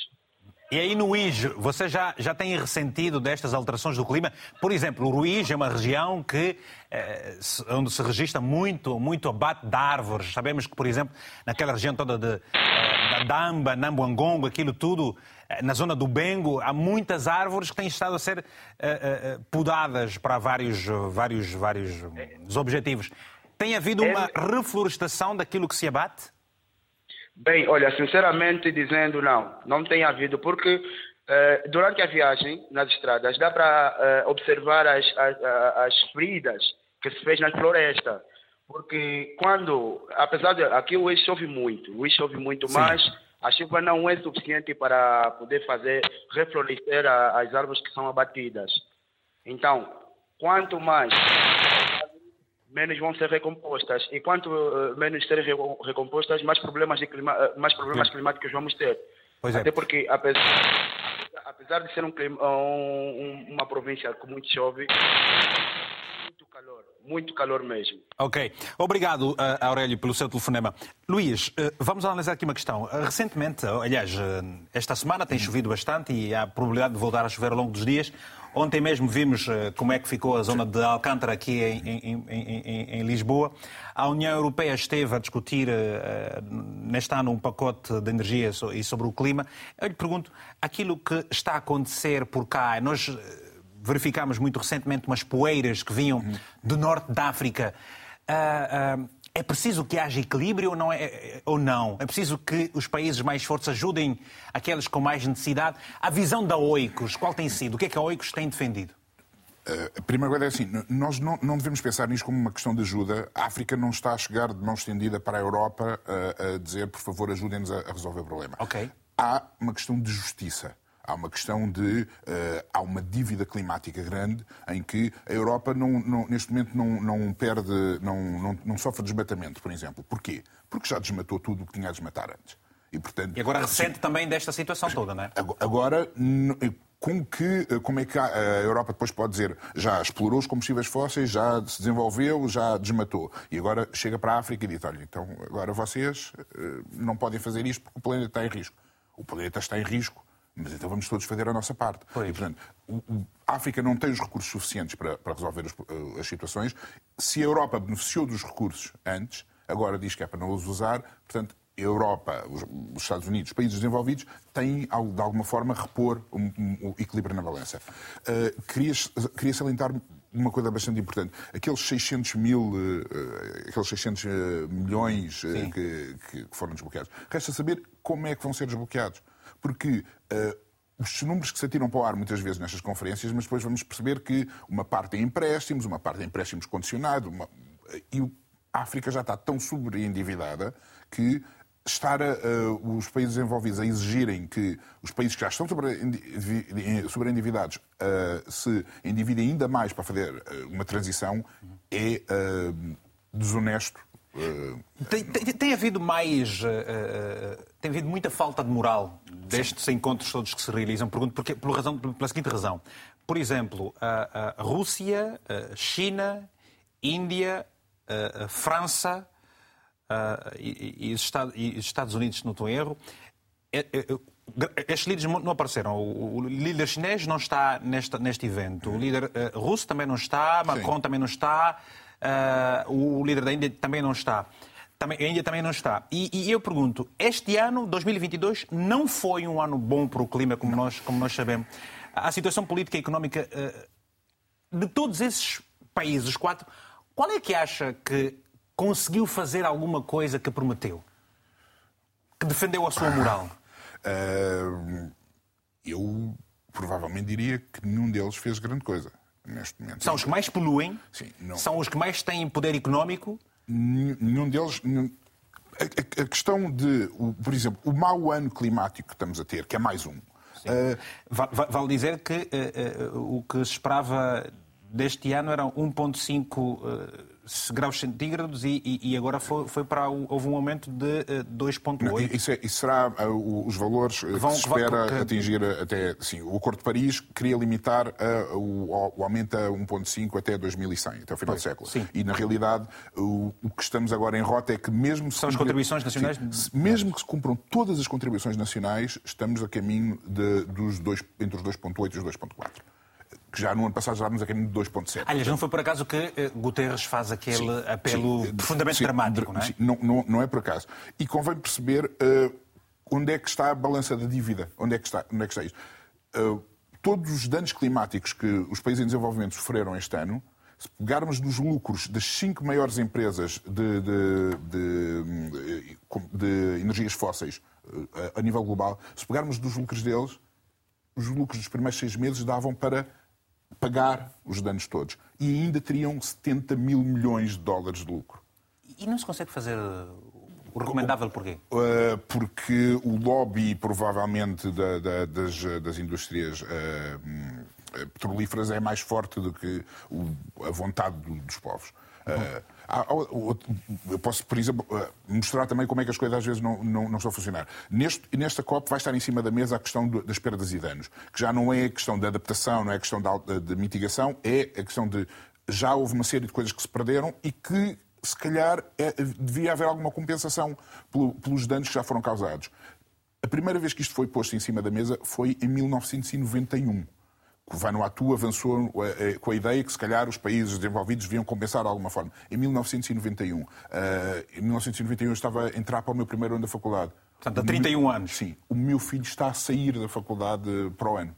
E aí no Ruiz, você já, já tem ressentido destas alterações do clima? Por exemplo, o Ruiz é uma região que, eh, onde se registra muito, muito abate de árvores. Sabemos que, por exemplo, naquela região toda de, eh, da Damba, Nambuangongo, aquilo tudo, eh, na zona do Bengo, há muitas árvores que têm estado a ser eh, eh, podadas para vários, vários, vários objetivos. Tem havido uma reflorestação daquilo que se abate? Bem, olha, sinceramente dizendo, não, não tem havido, porque eh, durante a viagem nas estradas dá para observar as, as, as feridas que se fez na floresta. Porque quando, apesar de aqui o chove muito, o chove muito, Sim. mas a chuva não é suficiente para poder fazer reflorescer as árvores que são abatidas. Então, quanto mais menos vão ser recompostas. E quanto uh, menos serem recompostas, mais problemas, de clima, uh, mais problemas climáticos vamos ter. Pois é. Até porque, apesar, apesar de ser um, um, uma província com muito chove, muito calor, mesmo. Ok. Obrigado, uh, Aurélio, pelo seu telefonema. Luís, vamos analisar aqui uma questão. Recentemente, aliás, esta semana tem chovido bastante e há probabilidade de voltar a chover ao longo dos dias. Ontem mesmo vimos eh, como é que ficou a zona de Alcântara aqui em, em, em, em Lisboa. A União Europeia esteve a discutir neste ano um pacote de energia e sobre o clima. Eu lhe pergunto, aquilo que está a acontecer por cá, nós verificámos muito recentemente umas poeiras que vinham do norte da África. Uh, uh, é preciso que haja equilíbrio ou não, é, ou não? É preciso que os países mais fortes ajudem aqueles com mais necessidade? A visão da OICOS, qual tem sido? O que é que a OICOS tem defendido? Uh, a primeira coisa é assim, nós não, não, devemos pensar nisto como uma questão de ajuda. A África não está a chegar de mão estendida para a Europa uh, a dizer, por favor, ajudem-nos a, a, resolver o problema. Okay. Há uma questão de justiça. Há uma questão de. Uh, há uma dívida climática grande em que a Europa, não, não, neste momento, não, não perde. Não, não, não sofre desmatamento, por exemplo. Porquê? Porque já desmatou tudo o que tinha a desmatar antes. E, portanto, e agora ressente também desta situação toda, não é? Agora, com que, como é que a Europa depois pode dizer já explorou os combustíveis fósseis, já se desenvolveu, já desmatou. E agora chega para a África e diz, olha, então agora vocês eh, não podem fazer isto porque o planeta está em risco. O planeta está em risco mas então vamos todos fazer a nossa parte. Pois. E, portanto, a África não tem os recursos suficientes para, para resolver as, eh, as, situações. Se a Europa beneficiou dos recursos antes, agora diz que é para não os usar, portanto, a Europa, os, os Estados Unidos, os países desenvolvidos, têm, de alguma forma, repor o um, um, um equilíbrio na balança. Uh, queria, queria salientar uma coisa bastante importante. Aqueles 600 mil, uh, aqueles 600 milhões uh, que, que, foram desbloqueados. Resta saber como é que vão ser desbloqueados porque uh, os números que se atiram para o ar muitas vezes nestas conferências, mas depois vamos perceber que uma parte é empréstimos, uma parte é empréstimos condicionados, uma... e a África já está tão sobreendividada que estar uh, os países envolvidos a exigirem que os países que já estão sobreendividados uh, se endividem ainda mais para fazer uh, uma transição é desonesto tem, tem, tem, havido mais. Uh, tem havido muita falta de moral destes Sim. encontros todos que se realizam. Pergunto porque, pela, razão, pela seguinte razão. Por exemplo, a, a Rússia, a China, Índia, a, França e, e, os Estados, e, os Estados Unidos, se não estou em erro, é, é, estes líderes não apareceram. O, o líder chinês não está neste, neste evento. O líder uh, russo também não está. Macron Sim. também não está. Uh, o líder da Índia também não está. Também, a Índia também não está. E, e, eu pergunto, este ano, 2022, não foi um ano bom para o clima, como, nós, como nós sabemos. A situação política e económica uh, de todos esses países, os quatro, qual é que acha que conseguiu fazer alguma coisa que prometeu? Que defendeu a sua moral? Uh, eu provavelmente diria que nenhum deles fez grande coisa neste momento. São os que mais poluem, Sim, não... são os que mais têm poder económico. Nenhum deles. Nenhum... A, a, questão de, por exemplo, o mau ano climático que estamos a ter, que é mais um. Uh... Vale dizer que uh, uh, o que se esperava deste ano eram 1,5 graus centígrados e, e, e agora foi, foi, para houve um aumento de uh, eh, 2,8. Isso, é, isso, será uh, os valores que, vão, se espera que... atingir até. Sim, o Acordo de Paris queria limitar uh, o, o, aumento a 1,5 até 2100, até o final pois, do século. Sim. E na realidade o, o, que estamos agora em rota é que mesmo são as contribuições nacionais, sim, mesmo que se cumpram todas as contribuições nacionais, estamos a caminho de, dos dois, entre os 2,8 e os 2,4 que já no ano passado já estávamos a caminho de 2,7. Aliás, não foi por acaso que uh, Guterres faz aquele sim, apelo sim, profundamente sim, dramático, não é? Sim, não, não, não, é por acaso. E convém perceber uh, onde é que está a balança da dívida, onde é que está, onde é que está isto. Uh, todos os danos climáticos que os países em desenvolvimento sofreram este ano, se pegarmos nos lucros das cinco maiores empresas de, de, de, de energias fósseis a nível global, se pegarmos dos lucros deles, os lucros dos primeiros seis meses davam para pagar os danos todos. E ainda teriam 70 mil milhões de dólares de lucro. E não se consegue fazer o recomendável porquê? Uh, porque o lobby, provavelmente, da, da, das, das, indústrias uh, petrolíferas é mais forte do que o, a vontade do, dos povos. Uh, eu posso, por exemplo, eh, mostrar também como é que as coisas às vezes não, não, não estão a funcionar. Neste, nesta COP vai estar em cima da mesa a questão das perdas e danos, que já não é a questão da adaptação, não é a questão da, de mitigação, é a questão de já houve uma série de coisas que se perderam e que se calhar é, devia haver alguma compensação pelos danos que já foram causados. A primeira vez que isto foi posto em cima da mesa foi em 1991 o Vanuatu avançou eh, eh, com a ideia que, se calhar, os países desenvolvidos deviam compensar de alguma forma. Em 1991. Eh, em 1991 eu estava a entrar para o meu primeiro ano da faculdade. Portanto, há 31 anos. Sim. O meu filho está a sair da faculdade para o ano.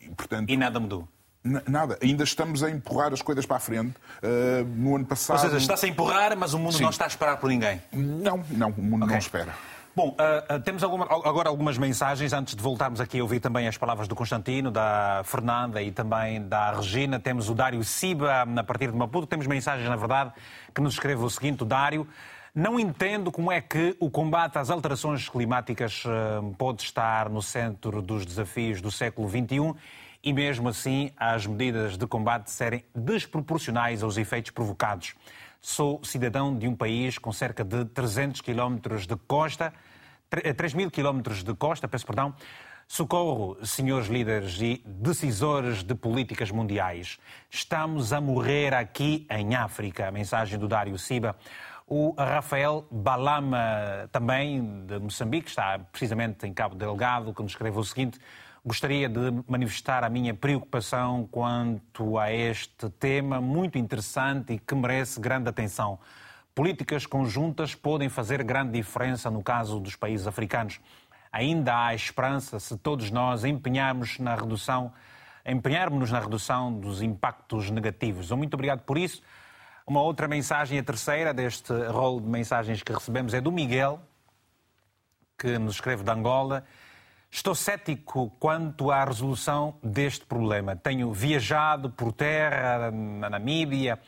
E, portanto, e nada mudou? Nada. Ainda estamos a empurrar as coisas para a frente. Uh, no ano passado... Ou seja, está-se a empurrar, mas o mundo Sim. não está a esperar por ninguém. Não, não. O mundo okay. não espera. Bom, uh, temos alguma, agora algumas mensagens antes de voltarmos aqui a ouvir também as palavras do Constantino, da Fernanda e também da Regina. Temos o Dário Siba a partir de Maputo. Temos mensagens, na verdade, que nos escreve o seguinte: o Dário. Não entendo como é que o combate às alterações climáticas uh, pode estar no centro dos desafios do século XXI e, mesmo assim, as medidas de combate serem desproporcionais aos efeitos provocados. Sou cidadão de um país com cerca de 300 quilómetros de costa, 3 mil quilómetros de costa, peço perdão. Socorro, senhores líderes e decisores de políticas mundiais. Estamos a morrer aqui em África. A mensagem do Dário Siba. O Rafael Balama, também de Moçambique, está precisamente em Cabo Delgado, que nos escreve o seguinte: Gostaria de manifestar a minha preocupação quanto a este tema muito interessante e que merece grande atenção. Políticas conjuntas podem fazer grande diferença no caso dos países africanos. Ainda há esperança se todos nós empenharmos na redução, empenharmos-nos na redução dos impactos negativos. Muito obrigado por isso. Uma outra mensagem, a terceira deste rol de mensagens que recebemos é do Miguel, que nos escreve de Angola Estou cético quanto à resolução deste problema. Tenho viajado por terra na Namíbia,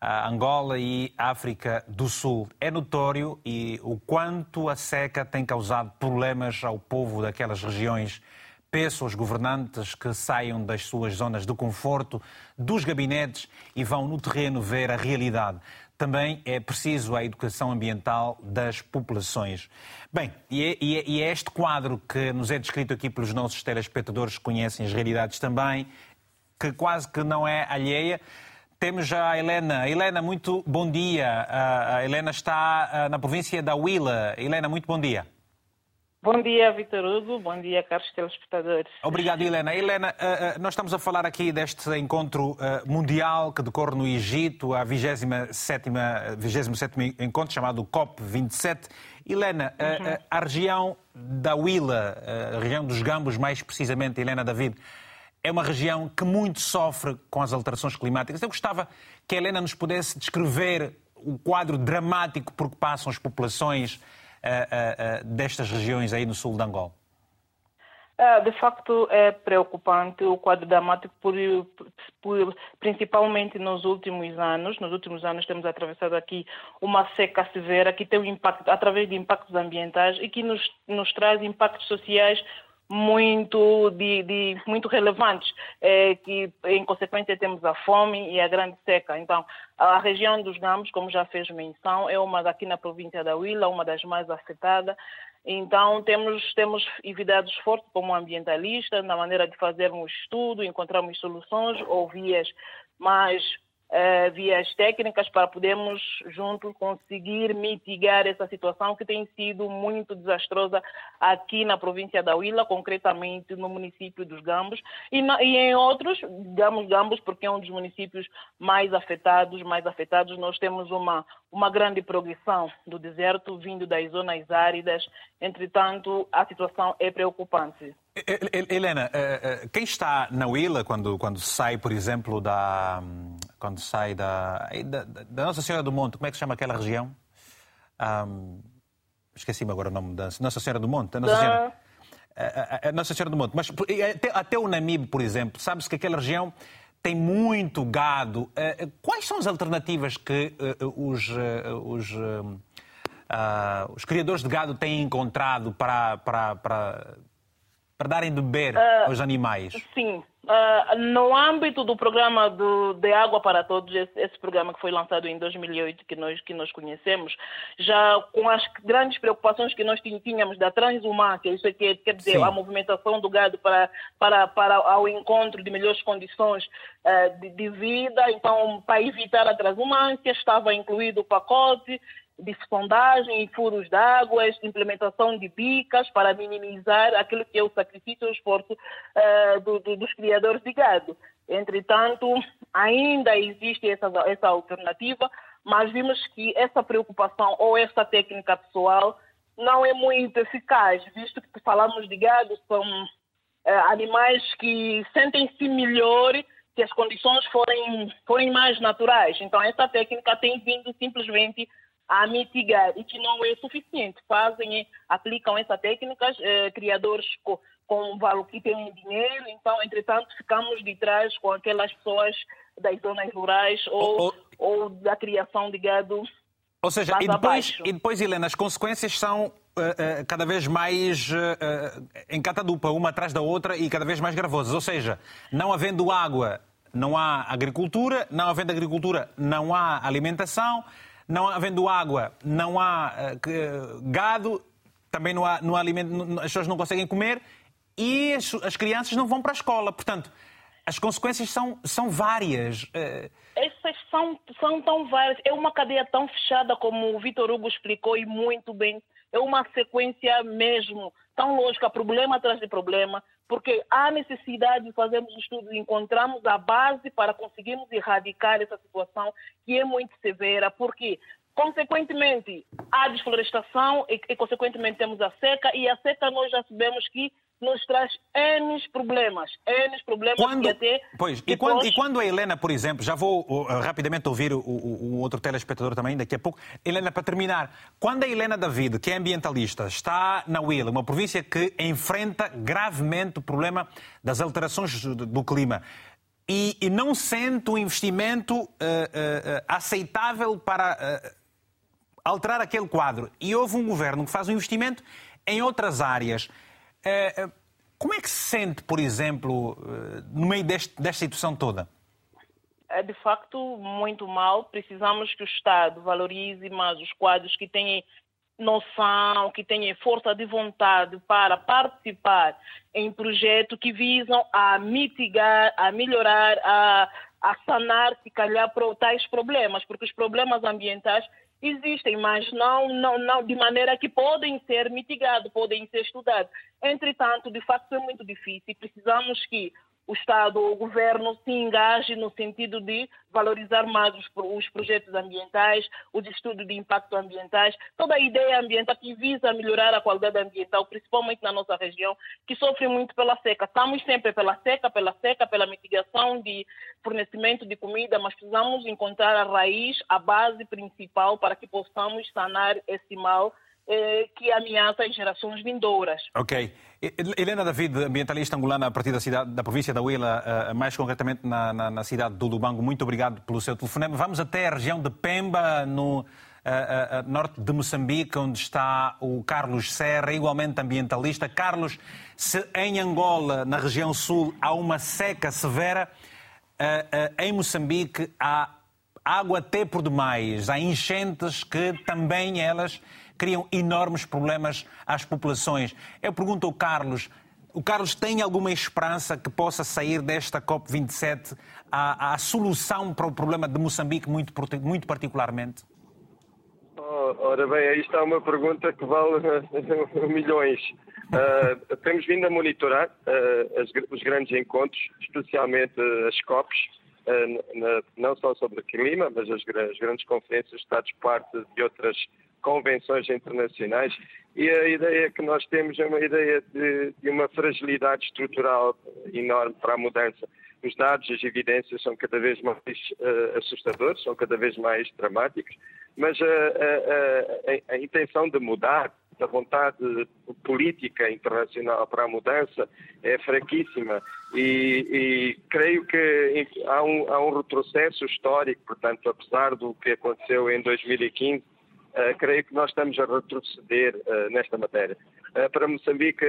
Angola e África do Sul. É notório e o quanto a seca tem causado problemas ao povo daquelas regiões. Peço aos governantes que saiam das suas zonas de conforto, dos gabinetes e vão no terreno ver a realidade também é preciso a educação ambiental das populações. Bem, e é, e, é, e é, este quadro que nos é descrito aqui pelos nossos telespectadores que conhecem as realidades também, que quase que não é alheia. Temos já a Helena. Helena, muito bom dia. A Helena está ah, na província da Huila. Helena, muito bom dia. Bom dia, Vitor Hugo. Bom dia, caros telespectadores. Obrigado, Helena. Helena, eh, eh, nós estamos a falar aqui deste encontro eh, mundial que decorre no Egito, a 27 27 encontro chamado COP27. Helena, uhum. a região da Huila, a região dos Gambos, mais precisamente, Helena David, é uma região que muito sofre com as alterações climáticas. Eu gostava que a Helena nos pudesse descrever o quadro dramático por que passam as populações uh, destas regiões aí no sul de Angola? De facto, é preocupante o quadro dramático, por, por, principalmente nos últimos anos. Nos últimos anos temos atravessado aqui uma seca severa que tem um impacto através de impactos ambientais e que nos, nos traz impactos sociais muito, de, de, muito relevantes, é, que em consequência temos a fome e a grande seca. Então, a região dos Gambos, como já fez menção, é uma daqui na província da Huila, uma das mais afetadas. Então, temos, temos evitado esforço como ambientalista na maneira de fazermos estudo, encontrarmos soluções ou vias mais uh, vias técnicas para podermos juntos conseguir mitigar essa situação que tem sido muito desastrosa aqui na província da Huila, concretamente no município dos Gambos. E, na, e em outros, digamos Gambos porque é um dos municípios mais afetados, mais afetados, nós temos uma uma grande progressão do deserto vindo das zonas áridas, entretanto a situação é preocupante. Helena, eh, eh, quem está na Huila quando, quando sai, por exemplo, da, quando sai da, da, da, Nossa Senhora do Monte, como é que se chama aquela região? Um, Esqueci-me agora o nome da Nossa Senhora do Monte. Nossa, da... Senhora, a Nossa Senhora do Monte. Mas até, até o Namibe, por exemplo, sabe-se que aquela região tem muito gado. Quais são as alternativas que os, os, os criadores de gado têm encontrado para, para, para, para darem de beber uh, aos animais? Sim, Uh, no âmbito do programa do, de Água para Todos, esse, esse, programa que foi lançado em 2008, que nós, que nós conhecemos, já com as grandes preocupações que nós tínhamos da transhumância, isso é que quer dizer, Sim. a movimentação do gado para, para, para ao encontro de melhores condições uh, de, de, vida, então, para evitar a transhumância, estava incluído o pacote de sondagem e furos d'água, implementação de bicas para minimizar aquilo que é o sacrifício e o esforço uh, do, do, dos criadores de gado. Entretanto, ainda existe essa, essa alternativa, mas vimos que essa preocupação ou essa técnica pessoal não é muito eficaz, visto que falamos de gado, são uh, animais que sentem-se melhor se as condições forem, forem mais naturais. Então, essa técnica tem vindo simplesmente a mitigar e que não é suficiente. Fazem, aplicam essas técnicas, eh, criadores com, com valor que têm dinheiro, então, entretanto, ficamos de trás com aquelas pessoas das zonas rurais ou, ou, ou da criação de gado. Ou seja, e depois, e depois, Helena, as consequências são uh, uh, cada vez mais uh, em catadupa, uma atrás da outra e cada vez mais gravosas. Ou seja, não havendo água, não há agricultura, não havendo agricultura, não há alimentação não havendo água, não há uh, gado, também não há, não há alimento, as pessoas não conseguem comer e as, as, crianças não vão para a escola. Portanto, as consequências são, são várias. Uh... Essas são, são tão várias. É uma cadeia tão fechada, como o Vitor Hugo explicou e muito bem. É uma sequência mesmo tão lógica, problema atrás de problema, porque há necessidade de fazermos estudos e encontramos a base para conseguirmos erradicar essa situação que é muito severa, porque consequentemente há desflorestação e, e consequentemente temos a seca. E a seca nós já sabemos que nos traz N problemas, N problemas quando, que até... Pois, depois... e, quando, e quando a Helena, por exemplo, já vou uh, rapidamente ouvir o, o, o, outro telespectador também daqui a pouco. Helena, para terminar, quando a Helena David, que é ambientalista, está na Huila, uma província que enfrenta gravemente o problema das alterações do, do clima, e, e, não sente um investimento uh, uh, uh aceitável para uh, alterar aquele quadro, e houve um governo que faz um investimento em outras áreas como é que se sente, por exemplo, eh, no meio deste, desta situação toda? É de facto muito mal. Precisamos que o Estado valorize mais os quadros que têm noção, que têm força de vontade para participar em projetos que visam a mitigar, a melhorar, a, a sanar, se calhar, tais problemas, porque os problemas ambientais existem, mas não, não, não de maneira que podem ser mitigados, podem ser estudados. Entretanto, de facto, é muito difícil. Precisamos que o Estado, o governo se engaje no sentido de valorizar mais os, os, projetos ambientais, os estudos de impacto ambientais, toda a ideia ambiental que visa melhorar a qualidade ambiental, principalmente na nossa região, que sofre muito pela seca. Estamos sempre pela seca, pela seca, pela mitigação de fornecimento de comida, mas precisamos encontrar a raiz, a base principal para que possamos sanar esse mal que ameaça as gerações vindouras. Ok. Helena David, ambientalista angolana a partir da, cidade, da província da Huila, eh, mais concretamente na, na, na cidade do Lubango, muito obrigado pelo seu telefonema. Vamos até a região de Pemba, no, uh, norte de Moçambique, onde está o Carlos Serra, igualmente ambientalista. Carlos, se em Angola, na região sul, há uma seca severa, em Moçambique há água até por demais, há enchentes que também elas criam enormes problemas às populações. Eu pergunto ao Carlos, o Carlos tem alguma esperança que possa sair desta COP27 a, a solução para o problema de Moçambique, muito, muito particularmente? Oh, ora bem, aí está uma pergunta que vale [laughs] milhões. Uh, temos vindo a monitorar uh, as, os grandes encontros, especialmente as COPs, não só sobre clima, mas as, as grandes conferências Estados-parte de outras convenções internacionais e a ideia que nós temos é uma ideia de, de, uma fragilidade estrutural enorme para a mudança. Os dados, as evidências são cada vez mais uh, assustadores, são cada vez mais dramáticos, mas a, a, a, a intenção de mudar, a vontade política internacional para a mudança é fraquíssima e, e creio que há um, há um retrocesso histórico, portanto, apesar do que aconteceu em 2015, Uh, creio que nós estamos a retroceder uh, nesta matéria. Uh, para Moçambique,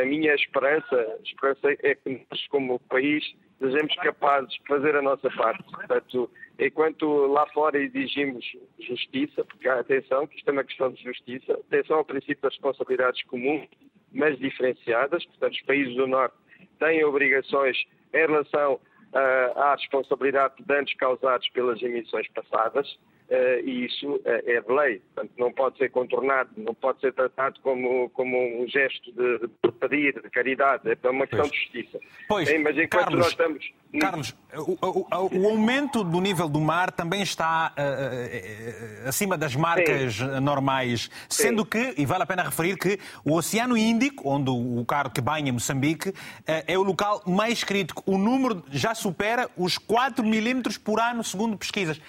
a minha esperança, esperança é que nós, como país, sejamos capazes de fazer a nossa parte. Portanto, enquanto lá fora exigimos justiça, porque atenção, que isto é uma questão de justiça, atenção ao princípio das responsabilidades comuns, mas diferenciadas. Portanto, os países do Norte têm obrigações em relação à responsabilidade de danos causados pelas emissões passadas Uh, e isso uh, é de lei. Portanto, não pode ser contornado, não pode ser tratado como, como um gesto de, de pedir, de caridade. É uma questão pois. de justiça. Pois, Bem, mas enquanto Carlos, nós estamos. Carlos, o, o, o, aumento do nível do mar também está uh, acima das marcas Sim. normais, sendo Sim. que, e vale a pena referir que o Oceano Índico, onde o carro que banha Moçambique, é o local mais crítico. O número já supera os 4 milímetros por ano, segundo pesquisas.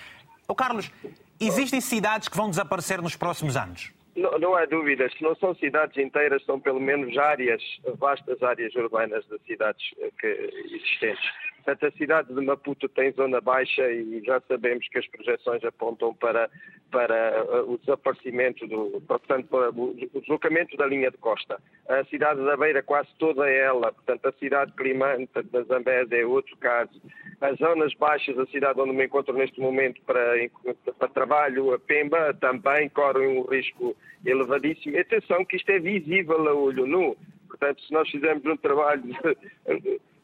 Oh, Carlos, existem cidades que vão desaparecer nos próximos anos? Não, não há dúvidas. Não são cidades inteiras, são pelo menos áreas, vastas áreas urbanas de cidades eh, que, existentes. Portanto, a cidade de Maputo tem zona baixa e já sabemos que as projeções apontam para, para eh, o desaparecimento, do, portanto, para o deslocamento da linha de costa. A cidade da Beira, quase toda ela, portanto, a cidade Climante da Zambésia é outro caso. As zonas baixas da cidade onde me encontro neste momento para, para trabalho, a Pemba, também correm um risco elevadíssimo. E atenção que isto é visível a olho nu. Portanto, se nós fizermos um trabalho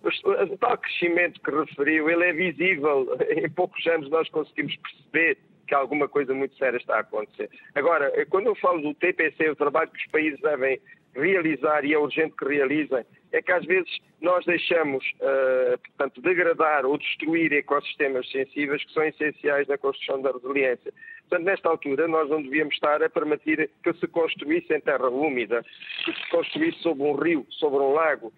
o tal crescimento que referiu, ele é visível. [laughs] Em poucos anos nós conseguimos perceber que alguma coisa muito séria está a acontecer. Agora, quando eu falo do TPC, o trabalho que os países devem realizar e é urgente que realizem, é que às vezes nós deixamos, uh, portanto, degradar ou destruir ecossistemas sensíveis que são essenciais na construção da resiliência. Portanto, nesta altura, nós não devíamos estar a permitir que se construísse em terra úmida, que se construísse sobre um rio, sobre um lago,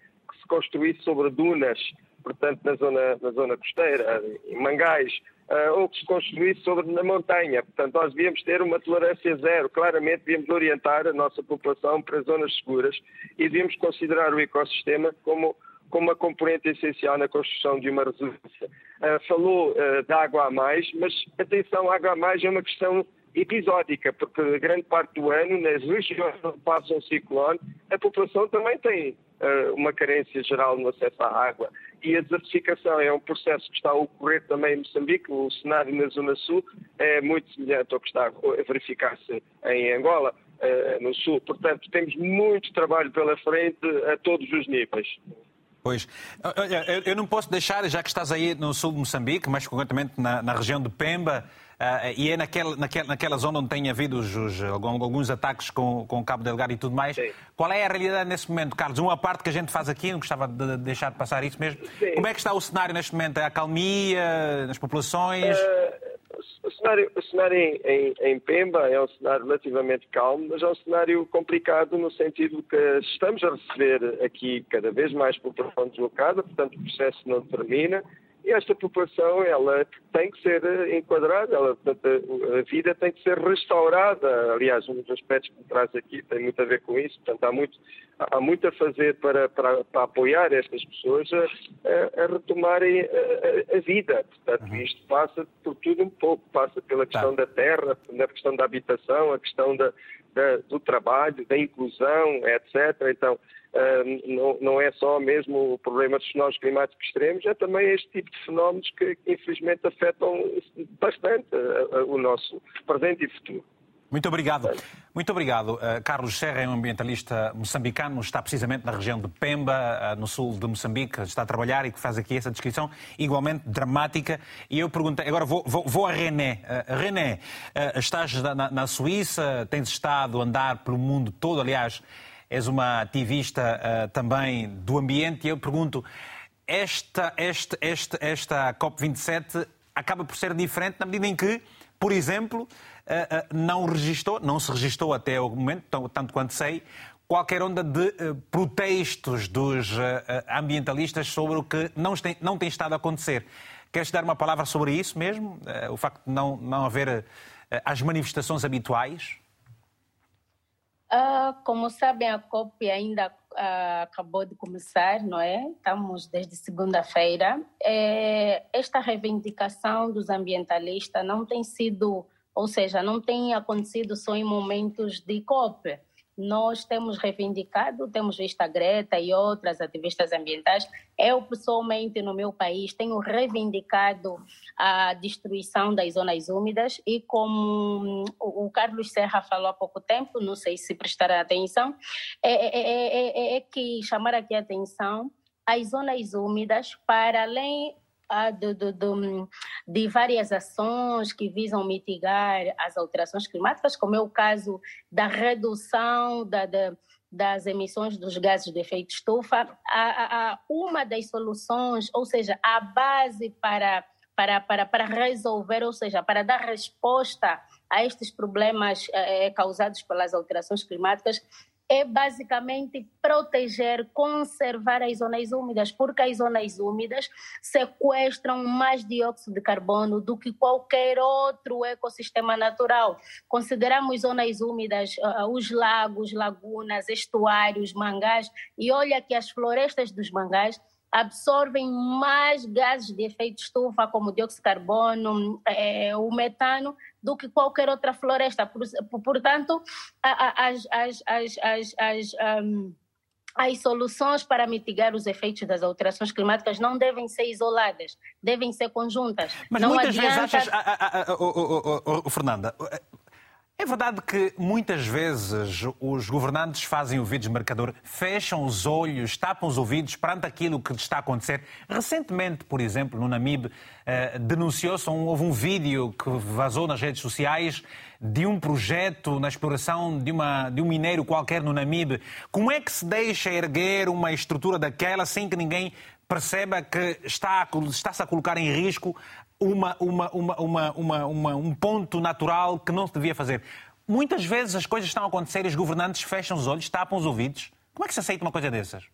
construísse sobre dunas, portanto, na zona, na zona costeira, em mangais, uh, ou que se construísse sobre na montanha. Portanto, nós devíamos ter uma tolerância zero. Claramente, devíamos orientar a nossa população para zonas seguras e devíamos considerar o ecossistema como como uma componente essencial na construção de uma resiliência. Uh, falou uh, de água a mais, mas atenção, água a mais é uma questão episódica, porque grande parte do ano, nas regiões onde passa um ciclone, a população também tem uh, uma carência geral no acesso à água. E a desertificação é um processo que está a ocorrer também em Moçambique. O cenário na Zona Sul é muito semelhante ao que está a verificar-se em Angola, uh, no Sul. Portanto, temos muito trabalho pela frente a todos os níveis. Pois. Eu não posso deixar, já que estás aí no sul de Moçambique, mais concretamente na, na região de Pemba, e é naquela, naquela, naquela zona onde tem havido os, os, alguns ataques com, com o Cabo Delgado e tudo mais. Sim. Qual é a realidade nesse momento, Carlos? Uma parte que a gente faz aqui, não gostava de deixar de passar isso mesmo. Sim. Como é que está o cenário neste momento? É a calmia nas populações? Uh, o cenário, o cenário em, em, em, Pemba é um cenário relativamente calmo, mas é um cenário complicado no sentido que estamos a receber aqui cada vez mais população deslocada, portanto o processo não termina esta população ela tem que ser enquadrada, ela, a vida tem que ser restaurada. Aliás, um dos aspectos que me traz aqui tem muito a ver com isso, portanto, há muito, há muito a fazer para, para, para apoiar estas pessoas a, a, retomarem a, a, vida. Portanto, uhum. isto passa por tudo um pouco, passa pela questão da terra, pela questão da habitação, a questão da, da, do trabalho, da inclusão, etc. Então, não, não é só mesmo o problema dos fenómenos climáticos extremos, é também este tipo de fenómenos que, que infelizmente afetam bastante o nosso presente e futuro. Muito obrigado. Muito obrigado. Uh, Carlos Serra é um ambientalista moçambicano, está precisamente na região de Pemba, uh, no sul de Moçambique, está a trabalhar e que faz aqui essa descrição igualmente dramática. E eu perguntei, agora vou, vou, vou a René. Uh, René, estás na, na, Suíça, tens estado a andar pelo mundo todo, aliás, és uma ativista uh, também do ambiente, e eu pergunto: esta, esta, esta, esta COP27 acaba por ser diferente na medida em que, por exemplo, não registrou, não se registrou até o momento, tanto quanto sei, qualquer onda de protestos dos ambientalistas sobre o que não tem, não tem estado a acontecer. Queres dar uma palavra sobre isso mesmo? O facto de não, não haver as manifestações habituais? Uh, como sabem, a COP ainda uh, acabou de começar, não é? Estamos desde segunda-feira. É, esta reivindicação dos ambientalistas não tem sido, ou seja, não tem acontecido só em momentos de COP nós temos reivindicado, temos visto a Greta e outras ativistas ambientais. Eu, pessoalmente, no meu país, tenho reivindicado a destruição das zonas úmidas e, como o Carlos Serra falou há pouco tempo, não sei se prestaram atenção, é, é, é, é que chamar aqui a atenção as zonas úmidas, para além de, de, de, de, várias ações que visam mitigar as alterações climáticas, como é o caso da redução da, da, das emissões dos gases de efeito estufa. A, a, uma das soluções, ou seja, a base para, para, para, para resolver, ou seja, para dar resposta a estes problemas eh, causados pelas alterações climáticas, é basicamente proteger, conservar as zonas úmidas, porque as zonas úmidas sequestram mais dióxido de carbono do que qualquer outro ecossistema natural. Consideramos zonas úmidas uh, os lagos, lagunas, estuários, mangás, e olha que as florestas dos mangás absorvem mais gases de efeito estufa, como dióxido de carbono, é, o metano, do que qualquer outra floresta. Portanto, as, as, as, as, as, um, as soluções para mitigar os efeitos das alterações climáticas não devem ser isoladas, devem ser conjuntas. Mas não muitas adianta... vezes achas, a, a, a, o, o, Fernanda, é verdade que muitas vezes os governantes fazem o vídeo marcador, fecham os olhos, tapam os ouvidos perante aquilo que está a acontecer. Recentemente, por exemplo, no Namib, eh, denunciou-se, um, houve um vídeo que vazou nas redes sociais de um projeto na exploração de, uma, de um minério qualquer no Namib. Como é que se deixa erguer uma estrutura daquela sem que ninguém perceba que está, está-se a colocar em risco uma, uma, uma, uma, uma, um ponto natural que não se devia fazer. Muitas vezes as coisas estão a acontecer e os governantes fecham os olhos, tapam os ouvidos. Como é que se aceita uma coisa dessas?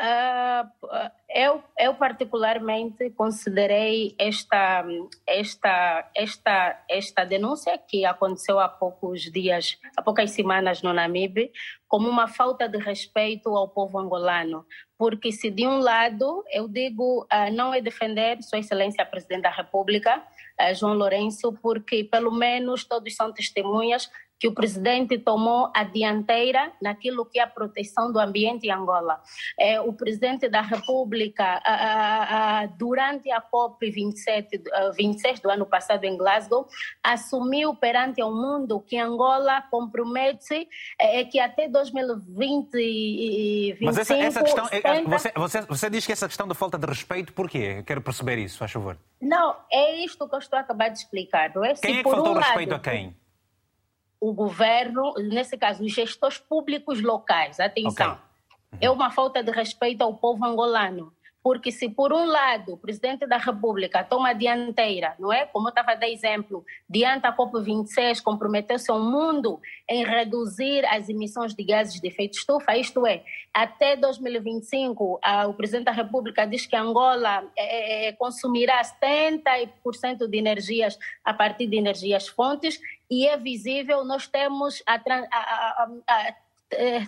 Uh, eu, eu particularmente considerei esta, esta, esta, esta denúncia que aconteceu há poucos dias, há poucas semanas no Namibe, como uma falta de respeito ao povo angolano. Porque se de um lado eu digo uh, não é defender Sua Excelência Presidente da República, uh, João Lourenço, porque pelo menos todos são testemunhas que o presidente tomou a dianteira naquilo que é a proteção do ambiente em Angola. É, o presidente da República, durante a COP 27, 26 do ano passado em Glasgow, assumiu perante o mundo que Angola compromete é, é que até 2025... Mas essa, essa questão, é, você, você, você diz que essa questão da falta de respeito, por quê? Quero perceber isso, faz favor. Não, é isto que eu estou a acabar de explicar. Não é? Quem é que faltou um respeito lado, a quem? O governo, nesse caso, os gestores públicos locais, atenção, okay. uhum. é uma falta de respeito ao povo angolano. Porque se por um lado o presidente da República toma a dianteira, não é? Como eu estava a dar exemplo, diante da COP26 comprometeu-se ao mundo em reduzir as emissões de gases de efeito estufa, isto é, até 2025 o presidente da República diz que Angola é, é, consumirá 70% de energias a partir de energias fontes e é visível, nós temos a, a, a,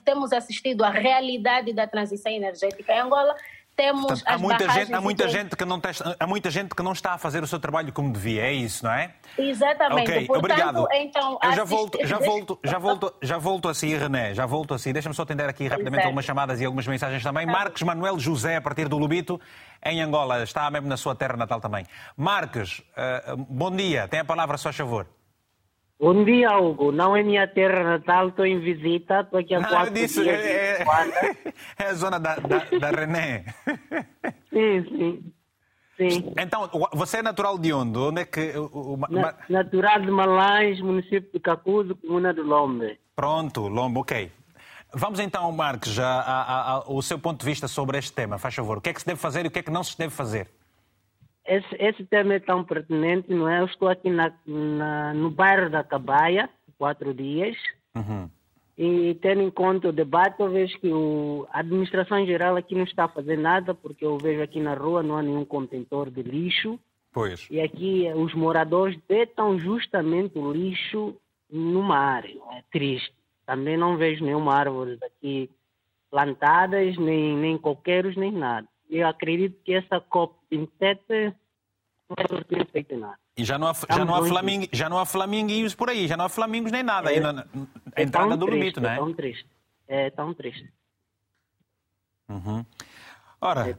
temos assistido à realidade da transição energética em Angola temos Portanto, há muita gente há muita gente que não testa, há muita gente que não está a fazer o seu trabalho como devia é isso não é? Exatamente. Okay, Portanto, obrigado. então eu já volto já volto já [laughs] volto já volto a si René já volto a si deixa-me só atender aqui rapidamente Exato. algumas chamadas e algumas mensagens também. Tá. Marcos Manuel José a partir do Lubito em Angola está mesmo na sua terra natal também. Marcos uh, bom dia. Tem a palavra só a favor Bom dia, Hugo. Não é minha terra natal, estou em visita, estou aqui há quatro disso, dias. É, é, [laughs] é, a zona da, da, da René. [laughs] Sim, sim. Sim. Então, você é natural de onde? Onde é que... O, o, Na, natural de Malães, município de Cacuzo, comuna do Lombe. Pronto, Lombe, ok. Vamos então, Marcos, a, a, a, o seu ponto de vista sobre este tema, faz favor. O que é que se deve fazer e o que é que não se deve fazer? Esse, esse tema é tão pertinente, não é? Eu estou aqui na, na no bairro da Cabaia, quatro dias, uhum. e tendo em conta o debate, eu vejo que o, a administração geral aqui não está a fazer nada, porque eu vejo aqui na rua não há nenhum contentor de lixo. Pois. E aqui os moradores detam justamente o lixo numa área. É triste. Também não vejo nenhuma árvore aqui plantadas, nem, nem coqueiros, nem nada. Eu acredito que essa COP27 não feito nada. E já não há, já não há, flaming, já não há flaminguinhos por aí, já não há flamingos nem nada é, aí na, na é entrada do triste, limite, não é? É tão triste. É tão triste. Uhum. Ora, é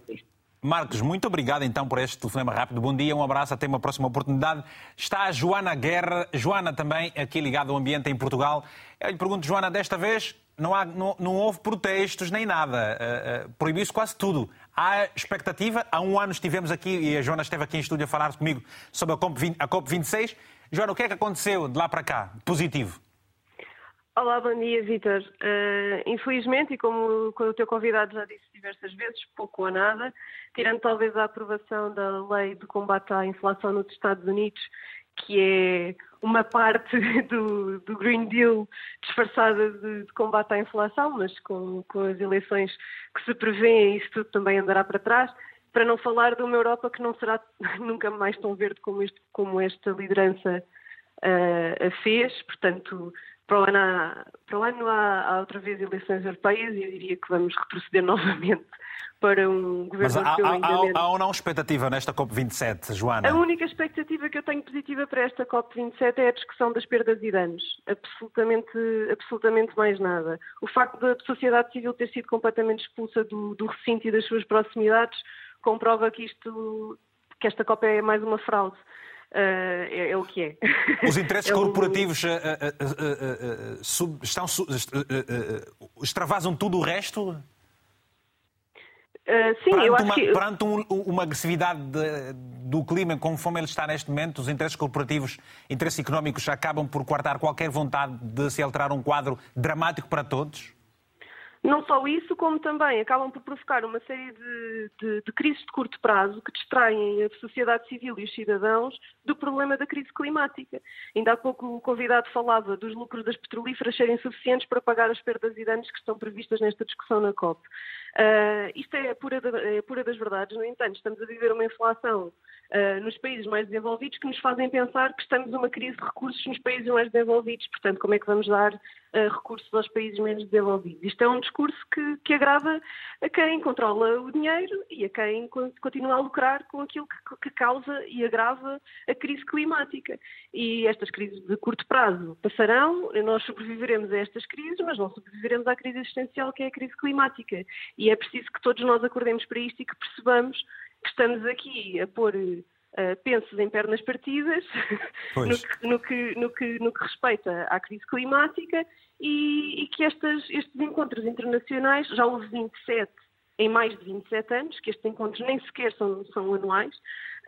Marcos, muito obrigado então por este telefonema rápido. Bom dia, um abraço, até uma próxima oportunidade. Está a Joana Guerra, Joana também aqui ligada ao ambiente em Portugal. Eu lhe pergunto, Joana, desta vez não, há, não, não houve protestos nem nada. Uh, uh, Proibiu-se quase tudo. Há expectativa. Há um ano estivemos aqui e a Joana esteve aqui em estúdio a falar comigo sobre a COP20, a COP26. Joana, o que é que aconteceu de lá para cá? Positivo. Olá, bom dia, Vitor. Uh, infelizmente, e como, o teu convidado já disse diversas vezes, pouco ou nada, tirando talvez a aprovação da lei de combate à inflação nos Estados Unidos, que é uma parte [laughs] do, do Green Deal disfarçada de, de, combate à inflação, mas com, com as eleições que se prevêem, isso tudo também andará para trás. Para não falar de uma Europa que não será [laughs] nunca mais tão verde como, este, como esta liderança uh, fez, portanto, para o ano, há, para o ano há, há outra vez eleições europeias e eu diria que vamos retroceder [laughs] novamente para um governo Mas há, há, há, há ou não expectativa nesta COP27, Joana? A única expectativa que eu tenho positiva para esta COP27 é a discussão das perdas e danos. Absolutamente, absolutamente mais nada. O facto da sociedade civil ter sido completamente expulsa do, do recinto e das suas proximidades comprova que isto que esta COP é mais uma fraude. Uh, é, é, o que é. Os interesses [laughs] é corporativos uh, uh, sub, estão, extravasam tudo o resto? sim, perante eu acho uma, que... Perante um, uma agressividade de, do clima, conforme ele está neste momento, os interesses corporativos, interesses económicos acabam por coartar qualquer vontade de se alterar um quadro dramático para todos? Não só isso, como também acabam por provocar uma série de, de, de, crises de curto prazo que distraem a sociedade civil e os cidadãos do problema da crise climática. Ainda há pouco o convidado falava dos lucros das petrolíferas serem suficientes para pagar as perdas e danos que estão previstas nesta discussão na COP. Uh, isto é pura, é pura das verdades, no entanto, estamos a viver uma inflação uh, nos países mais desenvolvidos que nos fazem pensar que estamos numa crise de recursos nos países mais desenvolvidos. Portanto, como é que vamos dar recursos aos países menos desenvolvidos? Isto é um discurso que, que, agrava a quem controla o dinheiro e a quem continua a lucrar com aquilo que, que causa e agrava a crise climática. E estas crises de curto prazo passarão, nós sobreviveremos a estas crises, mas não sobreviveremos à crise existencial que é a crise climática. E é preciso que todos nós acordemos para isto e que percebamos que estamos aqui a pôr uh, em pernas partidas [laughs] no que, no, que, no, que, no, que, respeita à crise climática e, e que estas, estes encontros internacionais, já houve 27 em mais de 27 anos, que estes encontros nem sequer são, são anuais,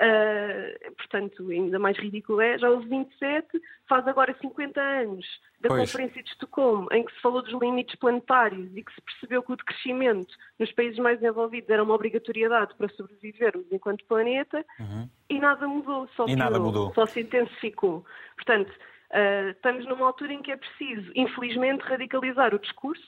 Uh, portanto, ainda mais ridículo é, já houve 27, faz agora 50 anos da pois. Conferência de Estocolmo, em que se falou dos limites planetários e que se percebeu que o decrescimento nos países mais desenvolvidos era uma obrigatoriedade para sobrevivermos enquanto planeta, uhum. e nada mudou, só, e nada mudou. só se intensificou. Portanto, uh, estamos numa altura em que é preciso, infelizmente, radicalizar o discurso,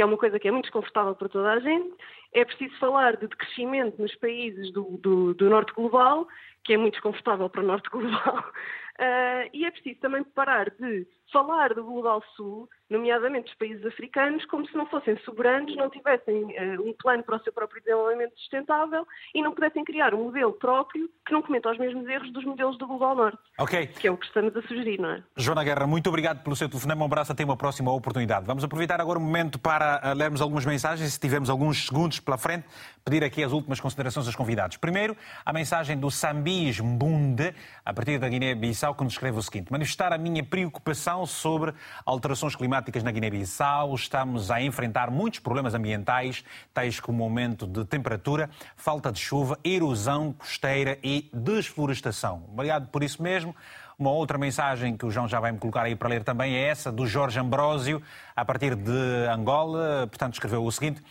que é uma coisa que é muito desconfortável para toda a gente, é preciso falar de crescimento nos países do, do, do norte global, que é muito desconfortável para o norte [laughs] global, uh, e é preciso também parar de falar do Global Sul, nomeadamente dos países africanos, como se não fossem soberanos, não tivessem uh, um plano para o seu próprio desenvolvimento sustentável e não pudessem criar um modelo próprio que não cometa os mesmos erros dos modelos do Global Norte. Ok. Que é o que estamos a sugerir, não é? Joana Guerra, muito obrigado pelo seu telefonema. Um abraço até uma próxima oportunidade. Vamos aproveitar agora o um momento para uh, lermos algumas mensagens, se tivermos alguns segundos pela frente, pedir aqui as últimas considerações aos convidados. Primeiro, a mensagem do Sambis Mbunde, a partir da Guiné-Bissau, que nos escreve o seguinte: manifestar a minha preocupação sobre alterações climáticas na Guiné-Bissau. Estamos a enfrentar muitos problemas ambientais, tais como aumento de temperatura, falta de chuva, erosão costeira e desflorestação. Obrigado por isso mesmo. Uma outra mensagem que o João já vai me colocar aí para ler também é essa do Jorge Ambrósio, a partir de Angola. Portanto, escreveu o seguinte.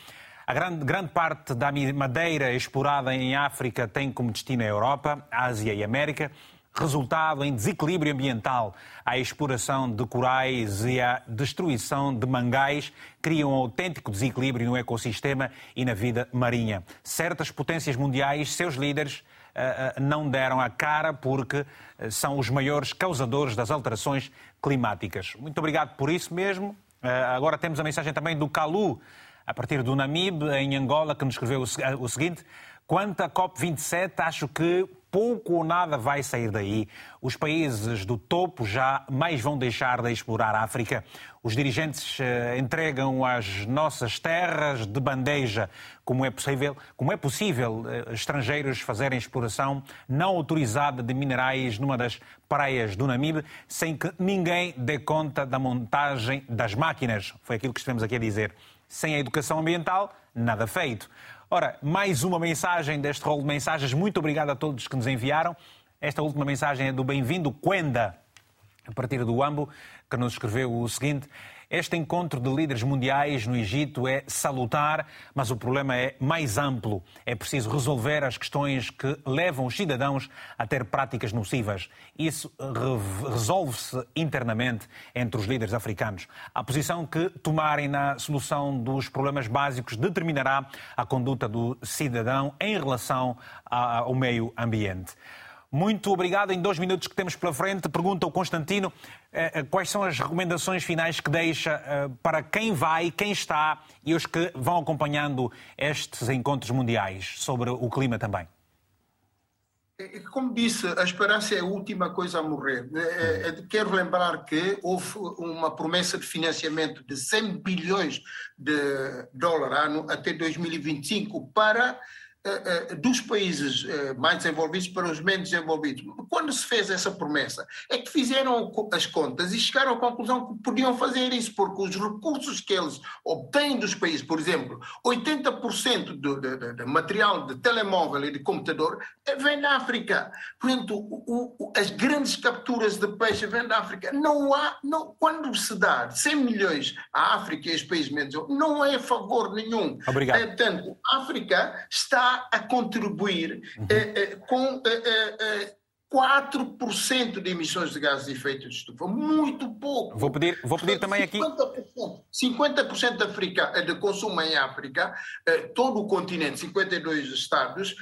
A grande, grande parte da madeira explorada em África tem como destino a Europa, Ásia e América resultado em desequilíbrio ambiental. A exploração de corais e a destruição de mangais criam um autêntico desequilíbrio no ecossistema e na vida marinha. Certas potências mundiais, seus líderes, eh, eh, não deram a cara porque eh, são os maiores causadores das alterações climáticas. Muito obrigado por isso mesmo. Agora temos a mensagem também do Calu, a partir do Namibe, em Angola, que nos escreveu o seguinte. Quanto à COP27, acho que pouco ou nada vai sair daí. Os países do topo já mais vão deixar de explorar a África. Os dirigentes eh, entregam as nossas terras de bandeja. Como é possível, como é possível eh, estrangeiros fazerem exploração não autorizada de minerais numa das praias do Namibe sem que ninguém dê conta da montagem das máquinas? Foi aquilo que estivemos aqui a dizer. Sem a educação ambiental, nada feito. Ora, mais uma mensagem deste rol de mensagens. Muito obrigado a todos que nos enviaram. Esta última mensagem é do bem-vindo Quenda, a partir do Ambo, que nos escreveu o seguinte. Este encontro de líderes mundiais no Egito é salutar, mas o problema é mais amplo. É preciso resolver as questões que levam os cidadãos a ter práticas nocivas. Isso resolve-se internamente entre os líderes africanos. A posição que tomarem na solução dos problemas básicos determinará a conduta do cidadão em relação ao meio ambiente. Muito obrigado. Em dois minutos que temos pela frente, pergunta o Constantino eh, eh, quais são as recomendações finais que deixa eh, para quem vai, quem está e os que vão acompanhando estes encontros mundiais sobre o clima também. Como disse, a esperança é a última coisa a morrer. Quero lembrar que houve uma promessa de financiamento de 100 bilhões de dólares ano até 2025 para dos países uh, mais desenvolvidos para os menos desenvolvidos. Quando se fez essa promessa, é que fizeram as contas e chegaram à conclusão que podiam fazer isso, porque os recursos que eles obtêm dos países, por exemplo, 80% do, do, do, material de telemóvel e de computador vem da África. Portanto, o, o, as grandes capturas de peixe vêm da África. Não há, não, quando se dá 100 milhões à África e aos países menos não é a favor nenhum. Obrigado. Portanto, a África está a contribuir uhum. eh, eh, com eh, 4% de emissões de gases de efeito de estufa, muito pouco. Vou pedir, vou pedir também 50%, aqui. 50% da África, de consumo em África, todo o continente, 52 estados,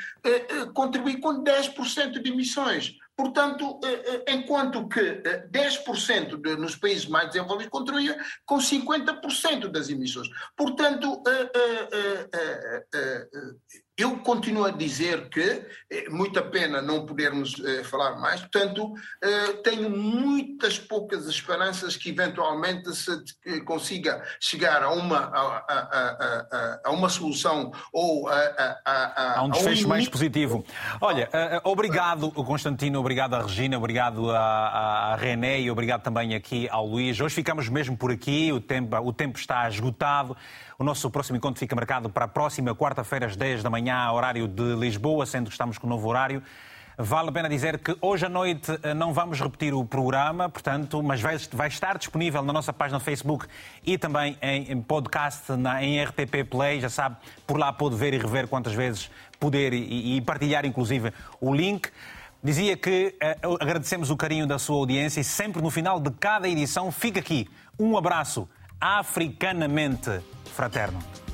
contribui com 10% de emissões. Portanto, enquanto que 10% de, nos países mais desenvolvidos contribuem com 50% das emissões. Portanto, eu continuo a dizer que é muita pena não podermos eh, falar mais, portanto, eh, tenho muitas poucas esperanças que eventualmente se consiga chegar a, uma, a, a, a uma solução ou a, a, a, a um desfecho um mais positivo. Olha, obrigado Constantino, obrigado a Regina, obrigado a, a René e obrigado também aqui ao Luís. Hoje ficamos mesmo por aqui, o tempo, o tempo está esgotado. O nosso próximo encontro fica marcado para a próxima quarta-feira às 10 da manhã, horário de Lisboa, sendo que estamos com o novo horário. Vale a pena dizer que hoje à noite eh, não vamos repetir o programa, portanto, mas vai, vai estar disponível na nossa página Facebook e também em, em podcast na, em RTP Play. Já sabe, por lá pode ver e rever quantas vezes puder e, e partilhar, inclusive, o link. Dizia que uh, agradecemos o carinho da sua audiência e sempre no final de cada edição fica aqui um abraço africanamente fraterno.